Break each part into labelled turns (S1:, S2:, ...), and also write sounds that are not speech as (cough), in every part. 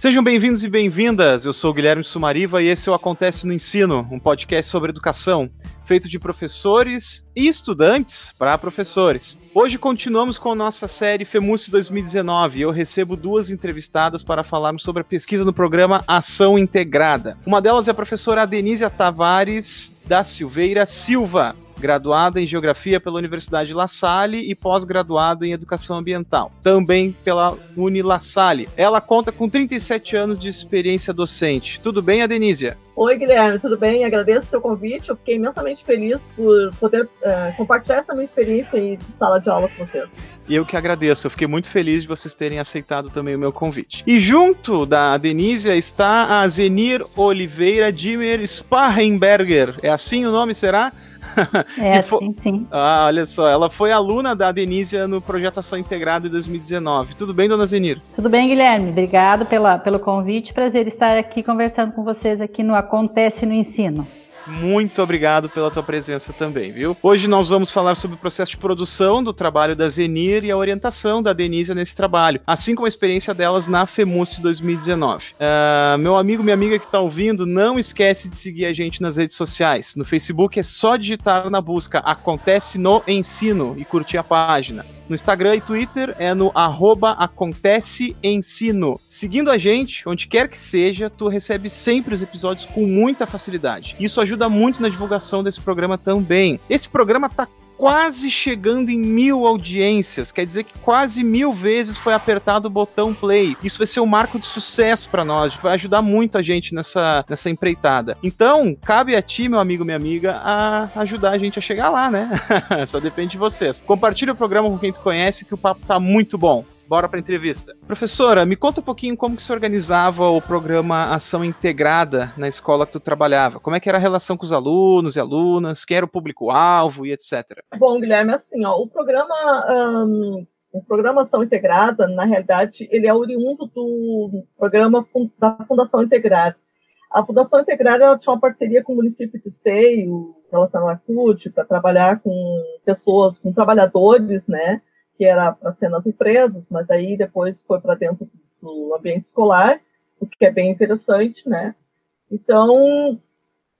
S1: Sejam bem-vindos e bem-vindas. Eu sou Guilherme Sumariva e esse é o Acontece no Ensino, um podcast sobre educação, feito de professores e estudantes para professores. Hoje continuamos com a nossa série FEMUS 2019 e eu recebo duas entrevistadas para falarmos sobre a pesquisa no programa Ação Integrada. Uma delas é a professora Adenísia Tavares da Silveira Silva graduada em Geografia pela Universidade La Salle e pós-graduada em Educação Ambiental, também pela Uni La Salle. Ela conta com 37 anos de experiência docente. Tudo bem, Adenísia?
S2: Oi, Guilherme, tudo bem? Agradeço o seu convite. Eu fiquei imensamente feliz por poder uh, compartilhar essa minha experiência de sala de aula com vocês.
S1: E eu que agradeço. Eu fiquei muito feliz de vocês terem aceitado também o meu convite. E junto da Denísia está a Zenir Oliveira Dimmer Sparrenberger. É assim o nome, será? (laughs)
S3: É, assim, sim.
S1: Ah, olha só, ela foi aluna da Denísia no projeto Ação Integrada em 2019. Tudo bem, dona Zenir?
S3: Tudo bem, Guilherme. Obrigado pela, pelo convite. Prazer estar aqui conversando com vocês aqui no Acontece no Ensino.
S1: Muito obrigado pela tua presença também, viu? Hoje nós vamos falar sobre o processo de produção do trabalho da Zenir e a orientação da Denise nesse trabalho, assim como a experiência delas na FEMUS 2019. Uh, meu amigo, minha amiga que está ouvindo, não esquece de seguir a gente nas redes sociais. No Facebook é só digitar na busca Acontece no Ensino e curtir a página. No Instagram e Twitter é no arroba acontece ensino. Seguindo a gente, onde quer que seja, tu recebe sempre os episódios com muita facilidade. Isso ajuda muito na divulgação desse programa também. Esse programa tá quase chegando em mil audiências. Quer dizer que quase mil vezes foi apertado o botão play. Isso vai ser um marco de sucesso para nós. Vai ajudar muito a gente nessa, nessa empreitada. Então, cabe a ti, meu amigo, minha amiga, a ajudar a gente a chegar lá, né? (laughs) Só depende de vocês. Compartilhe o programa com quem tu conhece, que o papo tá muito bom. Bora para entrevista. Professora, me conta um pouquinho como que se organizava o programa Ação Integrada na escola que tu trabalhava. Como é que era a relação com os alunos e alunas, quem era o público-alvo e etc.
S2: Bom, Guilherme, assim, ó, o programa... Um... O programa Ação Integrada, na realidade, ele é oriundo do programa da Fundação Integrada. A Fundação Integrada tinha uma parceria com o município de Esteio, relacionado à CUT, para trabalhar com pessoas, com trabalhadores, né, que era para ser nas empresas, mas aí depois foi para dentro do ambiente escolar, o que é bem interessante, né? Então,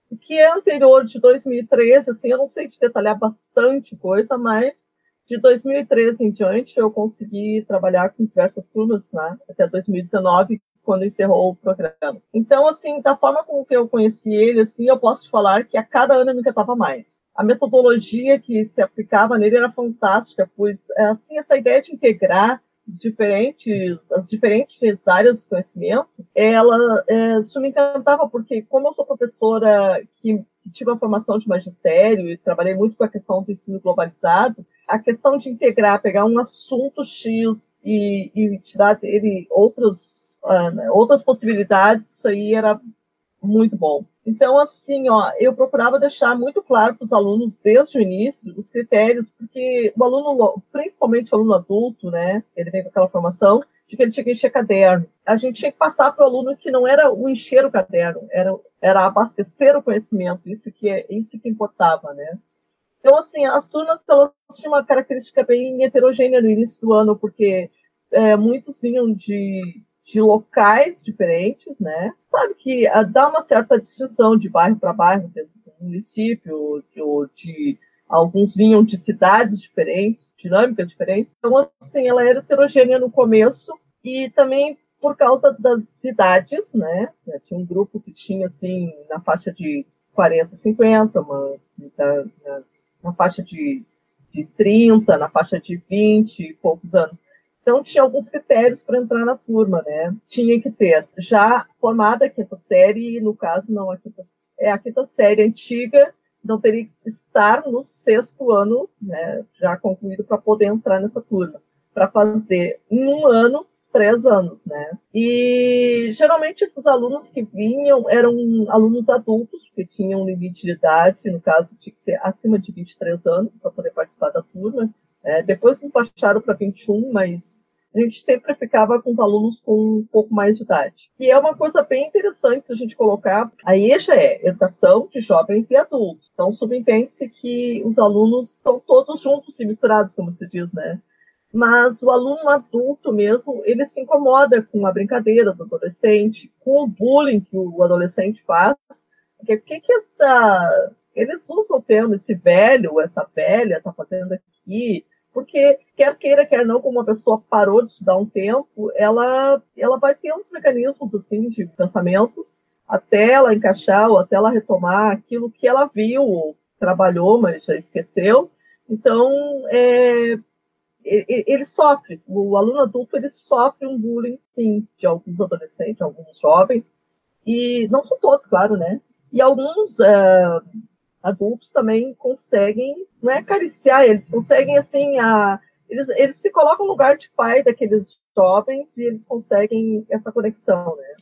S2: o que é anterior de 2013, assim, eu não sei te detalhar bastante coisa, mas de 2013 em diante eu consegui trabalhar com diversas turmas, né? Até 2019, quando encerrou o programa. Então, assim, da forma como eu conheci ele, assim, eu posso te falar que a cada ano eu me encantava mais. A metodologia que se aplicava nele era fantástica, pois, assim, essa ideia de integrar diferentes, as diferentes áreas do conhecimento, ela, é, isso me encantava, porque como eu sou professora que, tive a formação de magistério e trabalhei muito com a questão do ensino globalizado, a questão de integrar, pegar um assunto X e, e tirar dele outras, uh, outras possibilidades, isso aí era muito bom. Então, assim, ó, eu procurava deixar muito claro para os alunos desde o início os critérios, porque o aluno, principalmente o aluno adulto, né, ele vem com aquela formação de que ele tinha que encher caderno. A gente tinha que passar para o aluno que não era o encher o caderno, era, era abastecer o conhecimento, isso que é isso que importava, né? Então, assim, as turmas elas tinham uma característica bem heterogênea no início do ano, porque é, muitos vinham de, de locais diferentes, né? Sabe que uh, dá uma certa distinção de bairro para bairro dentro do município, ou de, de, alguns vinham de cidades diferentes, dinâmicas diferentes. Então, assim, ela era heterogênea no começo e também por causa das idades, né? Tinha um grupo que tinha, assim, na faixa de 40, 50, uma, na, na faixa de, de 30, na faixa de 20 e poucos anos. Então, tinha alguns critérios para entrar na turma, né? Tinha que ter já formada a quinta série, no caso, não, a quinta, é a quinta série antiga, não teria que estar no sexto ano, né, já concluído, para poder entrar nessa turma. Para fazer em um ano três anos, né? E geralmente esses alunos que vinham eram alunos adultos, que tinham limite de idade, no caso tinha que ser acima de 23 anos para poder participar da turma. É, depois eles baixaram para 21, mas a gente sempre ficava com os alunos com um pouco mais de idade. E é uma coisa bem interessante a gente colocar. A EJA é Educação de Jovens e Adultos. Então, subentende-se que os alunos estão todos juntos e misturados, como se diz, né? mas o aluno adulto mesmo, ele se incomoda com a brincadeira do adolescente, com o bullying que o adolescente faz. O que, que, essa. Eles usam o termo, esse velho, essa velha está fazendo aqui, porque quer queira, quer não, como uma pessoa parou de estudar um tempo, ela, ela vai ter uns mecanismos assim de pensamento até ela encaixar ou até ela retomar aquilo que ela viu, trabalhou, mas já esqueceu. Então, é, ele sofre, o aluno adulto ele sofre um bullying, sim, de alguns adolescentes, alguns jovens, e não são todos, claro, né? E alguns uh, adultos também conseguem, não é acariciar, eles conseguem, assim, a, eles, eles se colocam no lugar de pai daqueles jovens e eles conseguem essa conexão, né?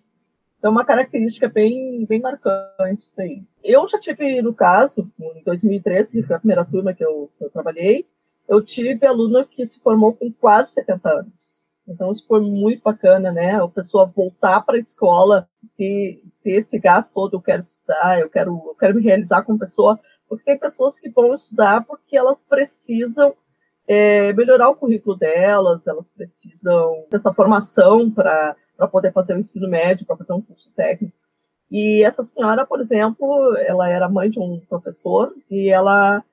S2: Então, é uma característica bem, bem marcante isso aí. Eu já tive, no caso, em 2013, que foi a primeira turma que eu, que eu trabalhei, eu tive aluna que se formou com quase 70 anos. Então, isso foi muito bacana, né? A pessoa voltar para a escola e ter esse gasto todo, eu quero estudar, eu quero, eu quero me realizar como pessoa, porque tem pessoas que vão estudar porque elas precisam é, melhorar o currículo delas, elas precisam dessa formação para poder fazer o ensino médio, para fazer um curso técnico. E essa senhora, por exemplo, ela era mãe de um professor e ela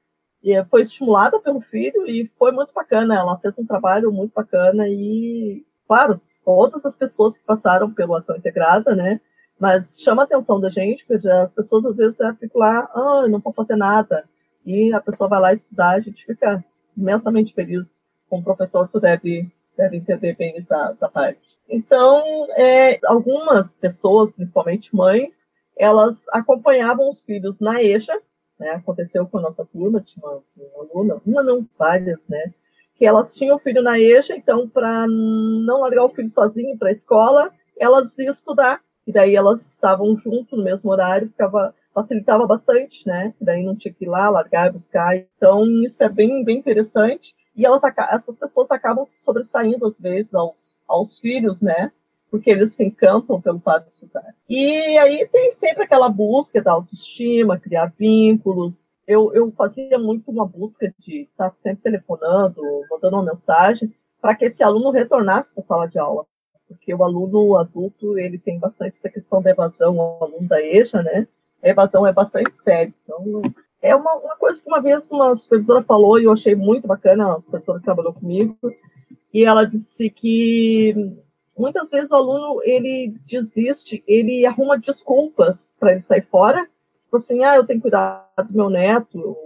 S2: e foi estimulada pelo filho e foi muito bacana. Ela fez um trabalho muito bacana e, claro, todas as pessoas que passaram pela ação integrada, né? Mas chama a atenção da gente, porque as pessoas às vezes ficam lá, ah, não vou fazer nada. E a pessoa vai lá estudar, a gente fica imensamente feliz com o professor, tu deve, deve entender bem essa, essa parte. Então, é, algumas pessoas, principalmente mães, elas acompanhavam os filhos na EJA, né? Aconteceu com a nossa turma, tinha uma, uma aluna, uma não, várias, né? Que elas tinham o filho na EJA, então, para não largar o filho sozinho para a escola, elas iam estudar. E daí elas estavam junto no mesmo horário, ficava, facilitava bastante, né? E daí não tinha que ir lá, largar, buscar. Então, isso é bem, bem interessante. E elas, essas pessoas acabam se sobressaindo, às vezes, aos, aos filhos, né? Porque eles se encantam pelo fato de estudar. E aí tem sempre aquela busca da autoestima, criar vínculos. Eu, eu fazia muito uma busca de estar sempre telefonando, mandando uma mensagem, para que esse aluno retornasse para a sala de aula. Porque o aluno adulto, ele tem bastante essa questão da evasão, o aluno da EJA, né? A evasão é bastante séria. Então, é uma, uma coisa que uma vez uma supervisora falou e eu achei muito bacana, a supervisora que trabalhou comigo, e ela disse que muitas vezes o aluno ele desiste, ele arruma desculpas para ele sair fora, tipo assim, ah, eu tenho que cuidar do meu neto,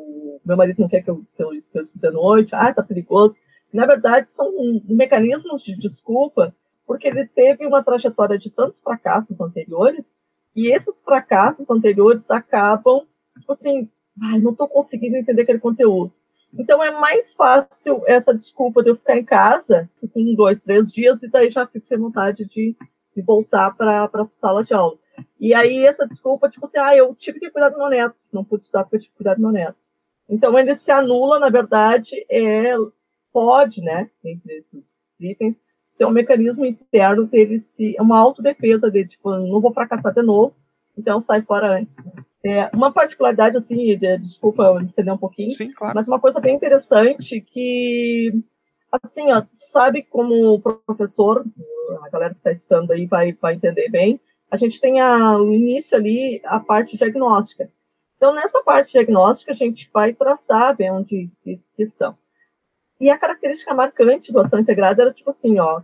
S2: meu marido não quer que eu, que eu, que eu estude à noite, ah, tá perigoso. Na verdade, são mecanismos de desculpa, porque ele teve uma trajetória de tantos fracassos anteriores, e esses fracassos anteriores acabam, tipo assim, ai, não estou conseguindo entender aquele conteúdo. Então é mais fácil essa desculpa de eu ficar em casa, com dois, três dias, e daí já fico sem vontade de, de voltar para a sala de aula. E aí essa desculpa, tipo assim, ah, eu tive que cuidar do meu neto, não pude estudar porque eu tive que cuidar do meu neto. Então ele se anula, na verdade, é, pode, né, entre esses itens, ser um mecanismo interno dele se, é uma autodefesa dele, tipo, não vou fracassar de novo, então sai fora antes. Né? É, uma particularidade, assim, de, desculpa eu estender um pouquinho,
S1: Sim, claro.
S2: mas uma coisa bem interessante que, assim, ó, sabe como professor, a galera que está estudando aí vai, vai entender bem, a gente tem a, o início ali, a parte diagnóstica. Então, nessa parte diagnóstica, a gente vai traçar bem onde que estão. E a característica marcante do ação integrada era tipo assim, ó,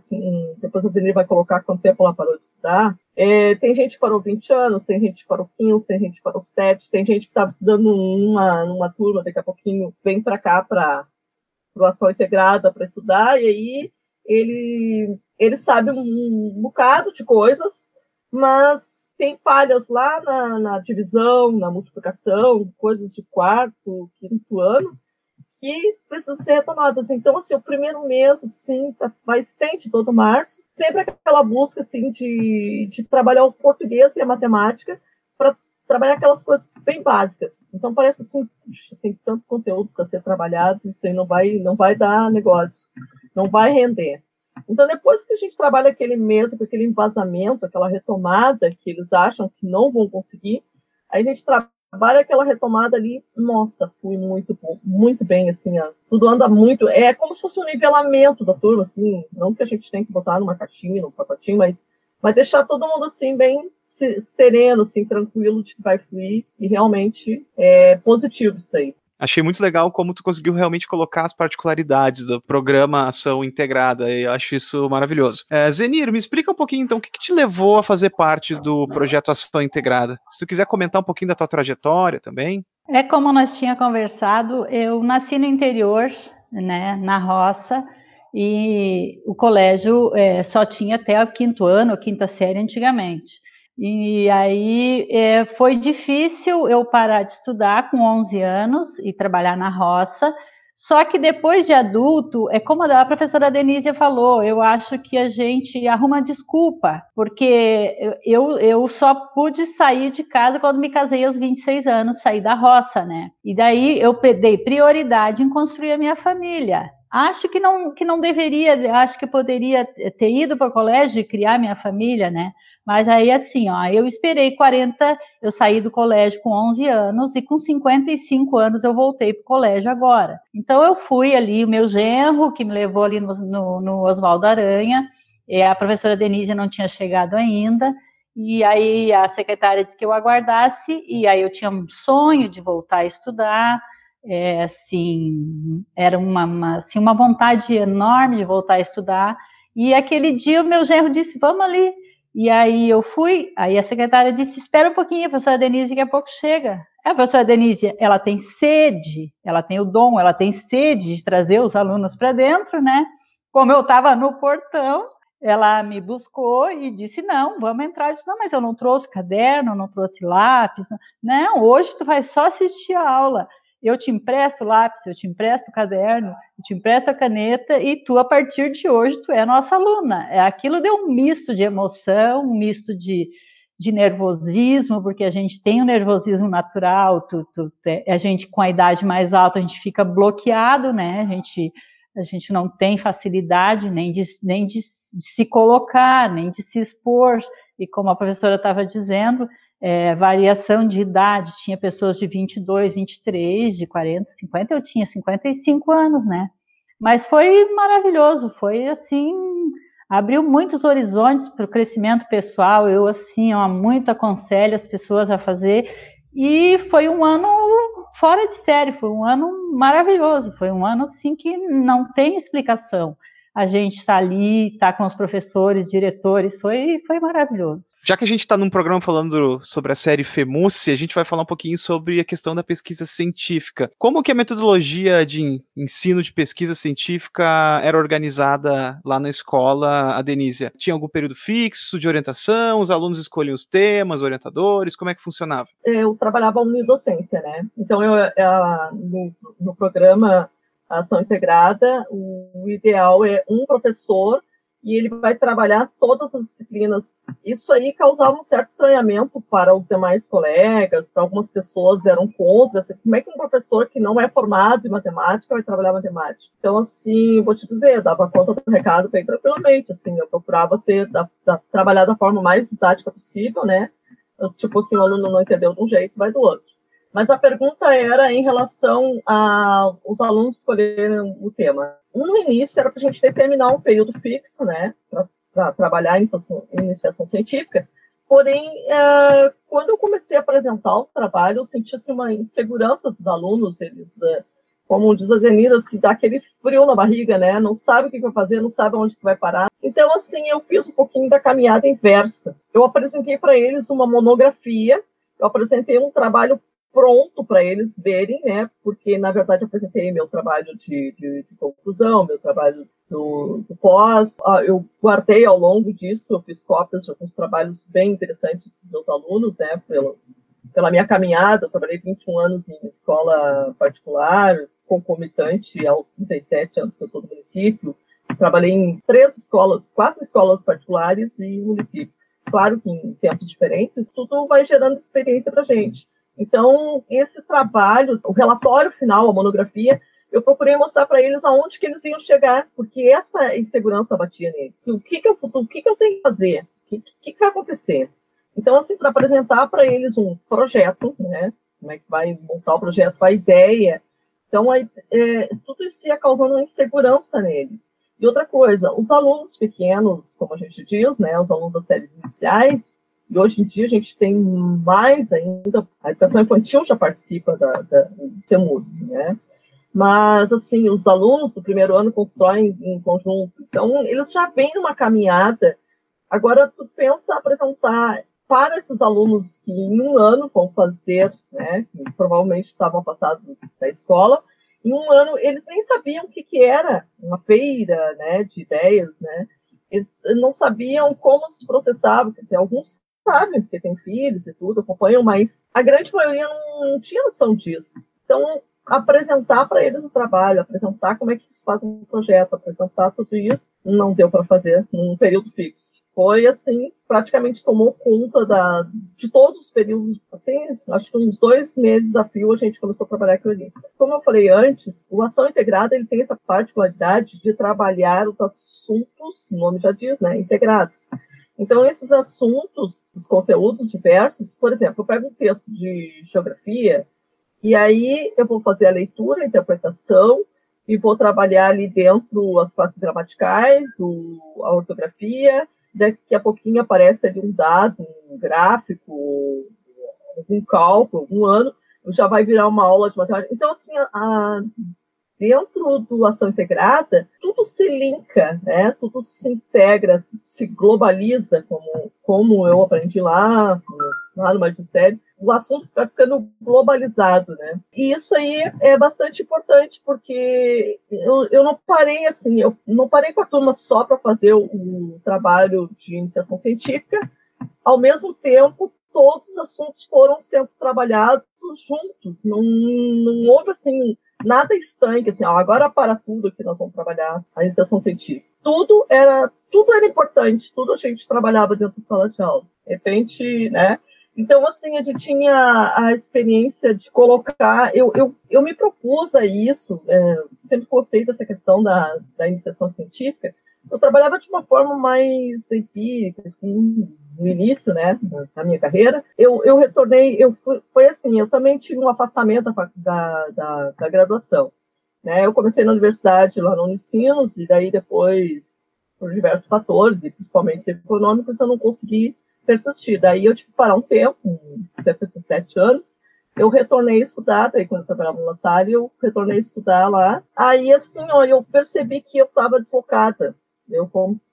S2: depois a Zeni vai colocar quanto tempo ela parou de estudar. É, tem gente que parou 20 anos, tem gente que parou 15, tem gente que parou 7, tem gente que estava estudando numa, numa turma, daqui a pouquinho vem para cá para ação integrada para estudar, e aí ele, ele sabe um, um bocado de coisas, mas tem falhas lá na, na divisão, na multiplicação, coisas de quarto, quinto ano, que precisam ser retomadas. Então, assim, o primeiro mês, assim, tá, vai estende todo março, sempre aquela busca, assim, de, de trabalhar o português e a matemática para trabalhar aquelas coisas bem básicas. Então, parece assim, tem tanto conteúdo para ser trabalhado, isso aí não vai, não vai dar negócio, não vai render. Então, depois que a gente trabalha aquele mês, aquele embasamento, aquela retomada que eles acham que não vão conseguir, aí a gente trabalha trabalha aquela retomada ali, nossa, fui muito muito bem, assim, ó, tudo anda muito, é como se fosse um nivelamento da turma, assim, não que a gente tem que botar numa caixinha, num pacotinho, mas, mas deixar todo mundo, assim, bem sereno, assim, tranquilo de que vai fluir, e realmente é positivo isso aí.
S1: Achei muito legal como tu conseguiu realmente colocar as particularidades do programa Ação Integrada, e eu acho isso maravilhoso. É, Zenir, me explica um pouquinho então, o que, que, te levou a fazer parte do projeto Ação Integrada? Se tu quiser comentar um pouquinho da tua trajetória também.
S3: É como nós tinha conversado, eu nasci no interior, né, na roça, e o colégio é, só tinha até o quinto ano, a quinta série antigamente. E aí é, foi difícil eu parar de estudar com 11 anos e trabalhar na roça. Só que depois de adulto, é como a professora Denise falou, eu acho que a gente arruma desculpa, porque eu, eu só pude sair de casa quando me casei aos 26 anos, saí da roça, né? E daí eu dei prioridade em construir a minha família. Acho que não, que não deveria, acho que poderia ter ido para o colégio e criar minha família, né? Mas aí, assim, ó, eu esperei 40, eu saí do colégio com 11 anos e com 55 anos eu voltei para o colégio agora. Então, eu fui ali, o meu genro, que me levou ali no, no, no Oswaldo Aranha, a professora Denise não tinha chegado ainda, e aí a secretária disse que eu aguardasse, e aí eu tinha um sonho de voltar a estudar, é, assim, era uma, uma, assim, uma vontade enorme de voltar a estudar, e aquele dia o meu genro disse, vamos ali, e aí eu fui, aí a secretária disse: espera um pouquinho, a professora Denise daqui a pouco chega. A professora Denise, ela tem sede, ela tem o dom, ela tem sede de trazer os alunos para dentro, né? Como eu estava no portão, ela me buscou e disse: não, vamos entrar. Eu disse: não, mas eu não trouxe caderno, não trouxe lápis. Não, hoje tu vai só assistir a aula eu te empresto o lápis, eu te empresto o caderno, eu te empresto a caneta e tu, a partir de hoje, tu é nossa aluna. É, aquilo deu um misto de emoção, um misto de, de nervosismo, porque a gente tem o um nervosismo natural, tu, tu, a gente com a idade mais alta, a gente fica bloqueado, né? A gente, a gente não tem facilidade nem de, nem de, de se colocar, nem de se expor. E como a professora estava dizendo, é, variação de idade, tinha pessoas de 22, 23, de 40, 50, eu tinha 55 anos, né? Mas foi maravilhoso, foi assim, abriu muitos horizontes para o crescimento pessoal, eu assim, ó, muito aconselho as pessoas a fazer, e foi um ano fora de série, foi um ano maravilhoso, foi um ano assim que não tem explicação a gente está ali, está com os professores, diretores, foi, foi maravilhoso.
S1: Já que a gente está num programa falando sobre a série FEMUSE, a gente vai falar um pouquinho sobre a questão da pesquisa científica. Como que a metodologia de ensino de pesquisa científica era organizada lá na escola, a Denísia? Tinha algum período fixo de orientação? Os alunos escolhiam os temas, orientadores? Como é que funcionava?
S2: Eu trabalhava unidocência, né? Então, eu, eu no, no programa a ação integrada, o ideal é um professor e ele vai trabalhar todas as disciplinas. Isso aí causava um certo estranhamento para os demais colegas, para algumas pessoas eram contra, assim, como é que um professor que não é formado em matemática vai trabalhar matemática? Então, assim, vou te dizer, dava conta do recado bem tranquilamente, assim, eu procurava ser, da, da, trabalhar da forma mais didática possível, né? Tipo assim, o aluno não entendeu de um jeito, vai do outro. Mas a pergunta era em relação aos alunos escolherem o tema. No início era para a gente determinar um período fixo, né, para trabalhar em iniciação, iniciação científica. Porém, é, quando eu comecei a apresentar o trabalho, eu senti assim, uma insegurança dos alunos. Eles, é, como diz a Zenira, se dá aquele frio na barriga, né? Não sabe o que vai fazer, não sabe onde vai parar. Então, assim, eu fiz um pouquinho da caminhada inversa. Eu apresentei para eles uma monografia, eu apresentei um trabalho pronto para eles verem, né? Porque, na verdade, eu apresentei meu trabalho de, de, de conclusão, meu trabalho do, do, pós. Ah, eu guardei ao longo disso, eu fiz cópias de alguns trabalhos bem interessantes dos meus alunos, né? Pelo, pela minha caminhada, eu trabalhei 21 anos em escola particular, concomitante aos 37 anos que eu estou no município. Trabalhei em três escolas, quatro escolas particulares e município. Claro que em tempos diferentes, tudo vai gerando experiência para gente. Então, esse trabalho, o relatório final, a monografia, eu procurei mostrar para eles aonde que eles iam chegar, porque essa insegurança batia nele. O que que eu, o que que eu tenho que fazer? O que, que, que vai acontecer? Então, assim, para apresentar para eles um projeto, né, como é que vai montar o projeto, a ideia. Então, é, tudo isso ia causando uma insegurança neles. E outra coisa, os alunos pequenos, como a gente diz, né, os alunos das séries iniciais, e hoje em dia a gente tem mais ainda, a educação infantil já participa da, da TEMUS, né? Mas, assim, os alunos do primeiro ano constroem em conjunto. Então, eles já vêm numa caminhada. Agora, tu pensa apresentar para esses alunos que em um ano vão fazer, né, que provavelmente estavam passados da escola, em um ano eles nem sabiam o que, que era uma feira, né, de ideias, né, eles não sabiam como se processava, quer dizer, alguns sabem, porque têm filhos e tudo, acompanham, mas a grande maioria não, não tinha noção disso. Então, apresentar para eles o trabalho, apresentar como é que eles fazem um projeto, apresentar tudo isso, não deu para fazer num período fixo. Foi assim, praticamente tomou conta da, de todos os períodos, assim, acho que uns dois meses a fio a gente começou a trabalhar aquilo ali. Como eu falei antes, o Ação Integrada ele tem essa particularidade de trabalhar os assuntos, o nome já diz, né, integrados. Então, esses assuntos, esses conteúdos diversos, por exemplo, eu pego um texto de geografia, e aí eu vou fazer a leitura, a interpretação, e vou trabalhar ali dentro as classes gramaticais, o, a ortografia, daqui a pouquinho aparece ali um dado, um gráfico, algum cálculo, algum ano, já vai virar uma aula de matemática. Então, assim, a, dentro do ação integrada, tudo se linka, né? Tudo se integra, se globaliza, como, como eu aprendi lá, lá no magistério. O assunto está ficando globalizado, né? E isso aí é bastante importante, porque eu, eu não parei assim, eu não parei com a turma só para fazer o, o trabalho de iniciação científica, ao mesmo tempo todos os assuntos foram sendo trabalhados juntos, não, não houve assim nada estanque, assim, ó, agora para tudo que nós vamos trabalhar a iniciação científica. Tudo era, tudo era importante, tudo a gente trabalhava dentro da sala de aula. De repente, né? Então, assim, a gente tinha a experiência de colocar. Eu, eu, eu me propus a isso, é, sempre gostei dessa questão da, da iniciação científica. Eu trabalhava de uma forma mais empírica, assim, no início, né, da minha carreira, eu, eu retornei, eu fui, foi assim, eu também tive um afastamento da, da, da graduação, né, eu comecei na universidade lá no Unicinos, e daí depois, por diversos fatores, principalmente econômicos, eu não consegui persistir, daí eu tive que parar um tempo, 77 anos, eu retornei a estudar, daí quando eu trabalhava no La Salle, eu retornei a estudar lá, aí assim, ó, eu percebi que eu estava deslocada, eu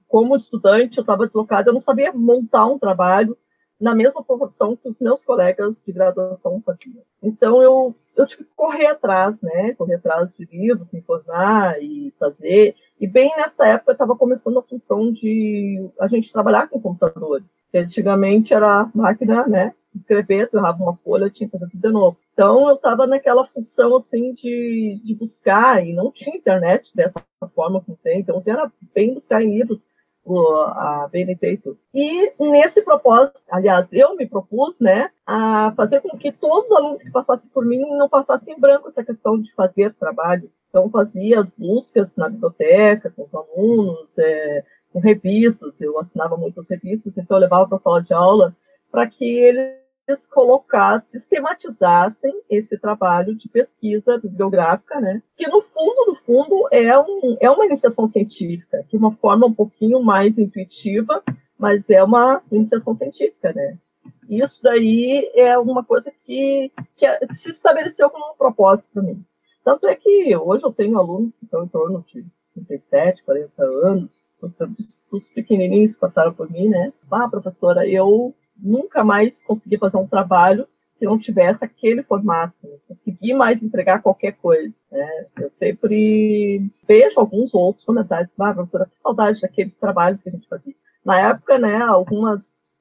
S2: como estudante, eu estava deslocada, eu não sabia montar um trabalho na mesma proporção que os meus colegas de graduação faziam. Então, eu, eu tive que correr atrás, né? Correr atrás de livros, me informar e fazer. E bem nessa época, estava começando a função de a gente trabalhar com computadores. Antigamente era máquina, né? Escrever, tu errava uma folha, tinha que fazer tudo de novo. Então, eu estava naquela função, assim, de, de buscar, e não tinha internet dessa forma como tem, então era bem buscar em livros a BNT e tudo. E nesse propósito, aliás, eu me propus, né, a fazer com que todos os alunos que passassem por mim não passassem em branco essa questão de fazer trabalho. Então, fazia as buscas na biblioteca com os alunos, é, com revistas, eu assinava muitas revistas, então eu levava para a sala de aula para que eles eles colocassem, sistematizassem esse trabalho de pesquisa bibliográfica, né? Que no fundo, no fundo, é, um, é uma iniciação científica, de uma forma um pouquinho mais intuitiva, mas é uma iniciação científica, né? Isso daí é uma coisa que, que, se estabeleceu como um propósito para mim. Tanto é que hoje eu tenho alunos que estão em torno de 37, 40 anos, os pequenininhos que passaram por mim, né? Ah, professora, eu nunca mais consegui fazer um trabalho que não tivesse aquele formato, não consegui mais entregar qualquer coisa. Né? Eu sempre vejo alguns outros comentários, ah, professora, que saudade daqueles trabalhos que a gente fazia. Na época, né, algumas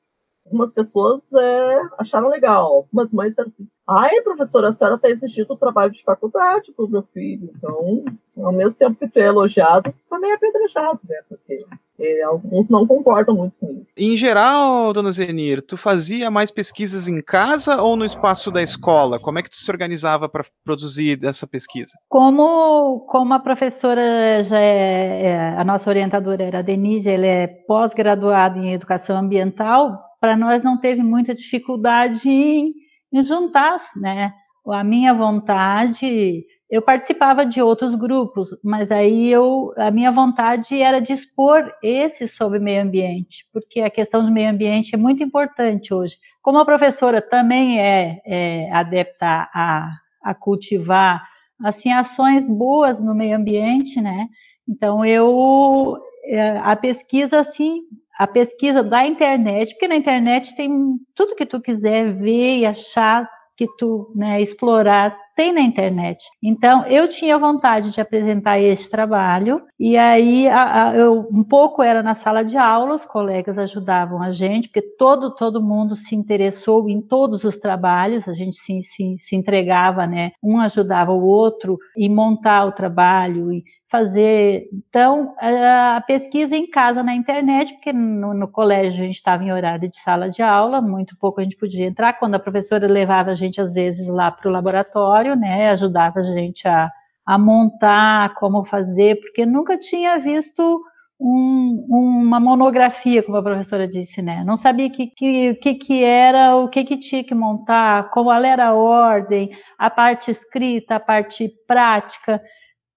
S2: algumas pessoas é, acharam legal, algumas mães eram assim, ai, professora, a senhora está exigindo o trabalho de faculdade para o meu filho, então, ao mesmo tempo que tu é elogiado, também é apedrejado, né, porque é, alguns não concordam muito com isso.
S1: Em geral, dona Zenir, tu fazia mais pesquisas em casa ou no espaço da escola? Como é que tu se organizava para produzir essa pesquisa?
S3: Como, como a professora já é, é, a nossa orientadora era a Denise, ela é pós-graduada em educação ambiental, para nós não teve muita dificuldade em, em juntar, né? a minha vontade, eu participava de outros grupos, mas aí eu, a minha vontade era de expor esse sobre meio ambiente, porque a questão do meio ambiente é muito importante hoje. Como a professora também é, é adepta a, a cultivar assim ações boas no meio ambiente, né? Então eu é, a pesquisa assim, a pesquisa da internet, porque na internet tem tudo que tu quiser ver e achar que tu, né, explorar tem na internet. Então, eu tinha vontade de apresentar esse trabalho, e aí a, a, eu, um pouco era na sala de aula, os colegas ajudavam a gente, porque todo, todo mundo se interessou em todos os trabalhos, a gente se, se, se entregava, né? Um ajudava o outro em montar o trabalho, e fazer. Então, a pesquisa em casa na internet, porque no, no colégio a gente estava em horário de sala de aula, muito pouco a gente podia entrar. Quando a professora levava a gente, às vezes, lá para o laboratório, né, ajudava a gente a, a montar, como fazer, porque nunca tinha visto um, uma monografia, como a professora disse, né? Não sabia o que, que, que, era, o que, que tinha que montar, qual era a ordem, a parte escrita, a parte prática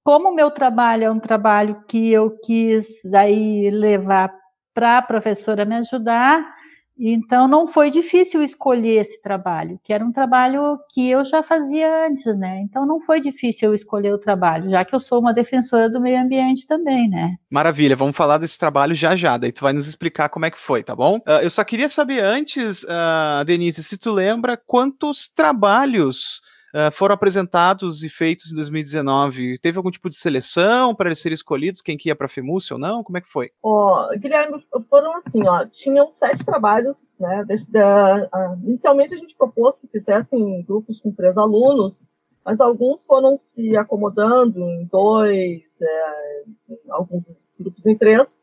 S3: como o meu trabalho é um trabalho que eu quis daí levar para a professora me ajudar, então não foi difícil escolher esse trabalho, que era um trabalho que eu já fazia antes, né? Então não foi difícil eu escolher o trabalho, já que eu sou uma defensora do meio ambiente também, né?
S1: Maravilha, vamos falar desse trabalho já já, daí tu vai nos explicar como é que foi, tá bom? Uh, eu só queria saber antes, uh, Denise, se tu lembra quantos trabalhos uh, foram apresentados e feitos em 2019? Teve algum tipo de seleção para eles serem escolhidos, quem que ia para a FEMUS ou não? Como é que foi?
S2: Oh, Guilherme, foram assim, ó, tinham sete trabalhos, né, inicialmente a gente propôs que fizessem grupos com três alunos, mas alguns foram se acomodando em dois, é, alguns grupos em três,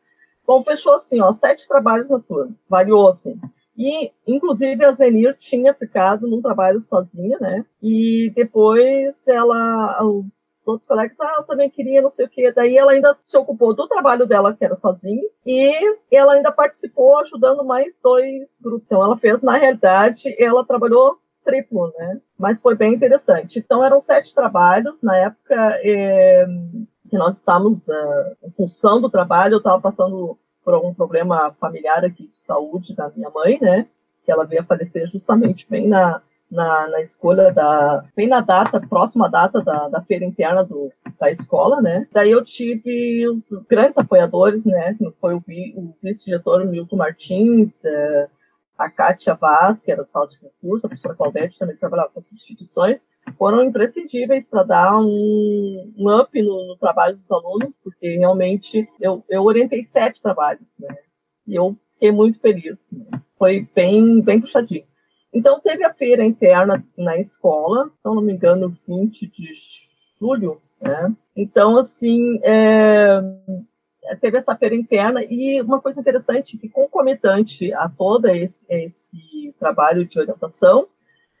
S2: Bom, fechou assim, ó, sete trabalhos na turma, variou assim. E, inclusive, a Zenir tinha ficado num trabalho sozinha, né? E depois ela, os outros colegas, ah, eu também queria, não sei o quê. Daí ela ainda se ocupou do trabalho dela, que era sozinha, e ela ainda participou ajudando mais dois grupos. Então, ela fez, na realidade, ela trabalhou triplo, né? Mas foi bem interessante. Então, eram sete trabalhos. Na época é, que nós estávamos uh, em função do trabalho, eu estava passando por algum problema familiar aqui de saúde da minha mãe, né? Que ela veio a falecer justamente bem na, na, na escolha da. bem na data, próxima data da, da feira interna do, da escola, né? Daí eu tive os grandes apoiadores, né? Foi o, o vice-diretor Milton Martins, é, a Kátia Vaz, que era do sala de recursos, a professora Claudete também trabalhava com substituições, foram imprescindíveis para dar um, um up no, no, trabalho dos alunos, porque realmente eu, eu orientei sete trabalhos, né? E eu fiquei muito feliz. Né? Foi bem, bem puxadinho. Então, teve a feira interna na escola, se não me engano, 20 de julho, né? Então, assim, é, teve essa feira interna e uma coisa interessante que concomitante a todo esse, esse trabalho de orientação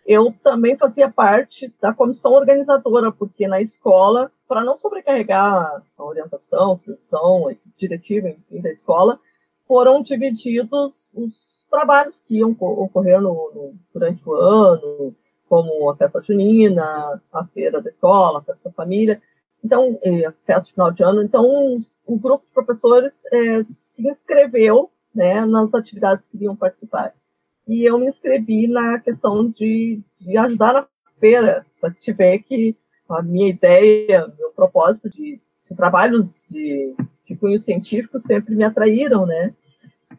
S2: eu também fazia parte da comissão organizadora, porque na escola, para não sobrecarregar a orientação, a supervisão, a diretiva enfim, da escola, foram divididos os trabalhos que iam ocorrer no, no, durante o ano, como a festa junina, a feira da escola, a festa da família, então, a festa final de ano. Então, o grupo de professores é, se inscreveu né, nas atividades que iam participar e eu me inscrevi na questão de, de ajudar na feira, para te ver que a minha ideia, meu propósito de, de trabalhos de, de cunho científico sempre me atraíram, né?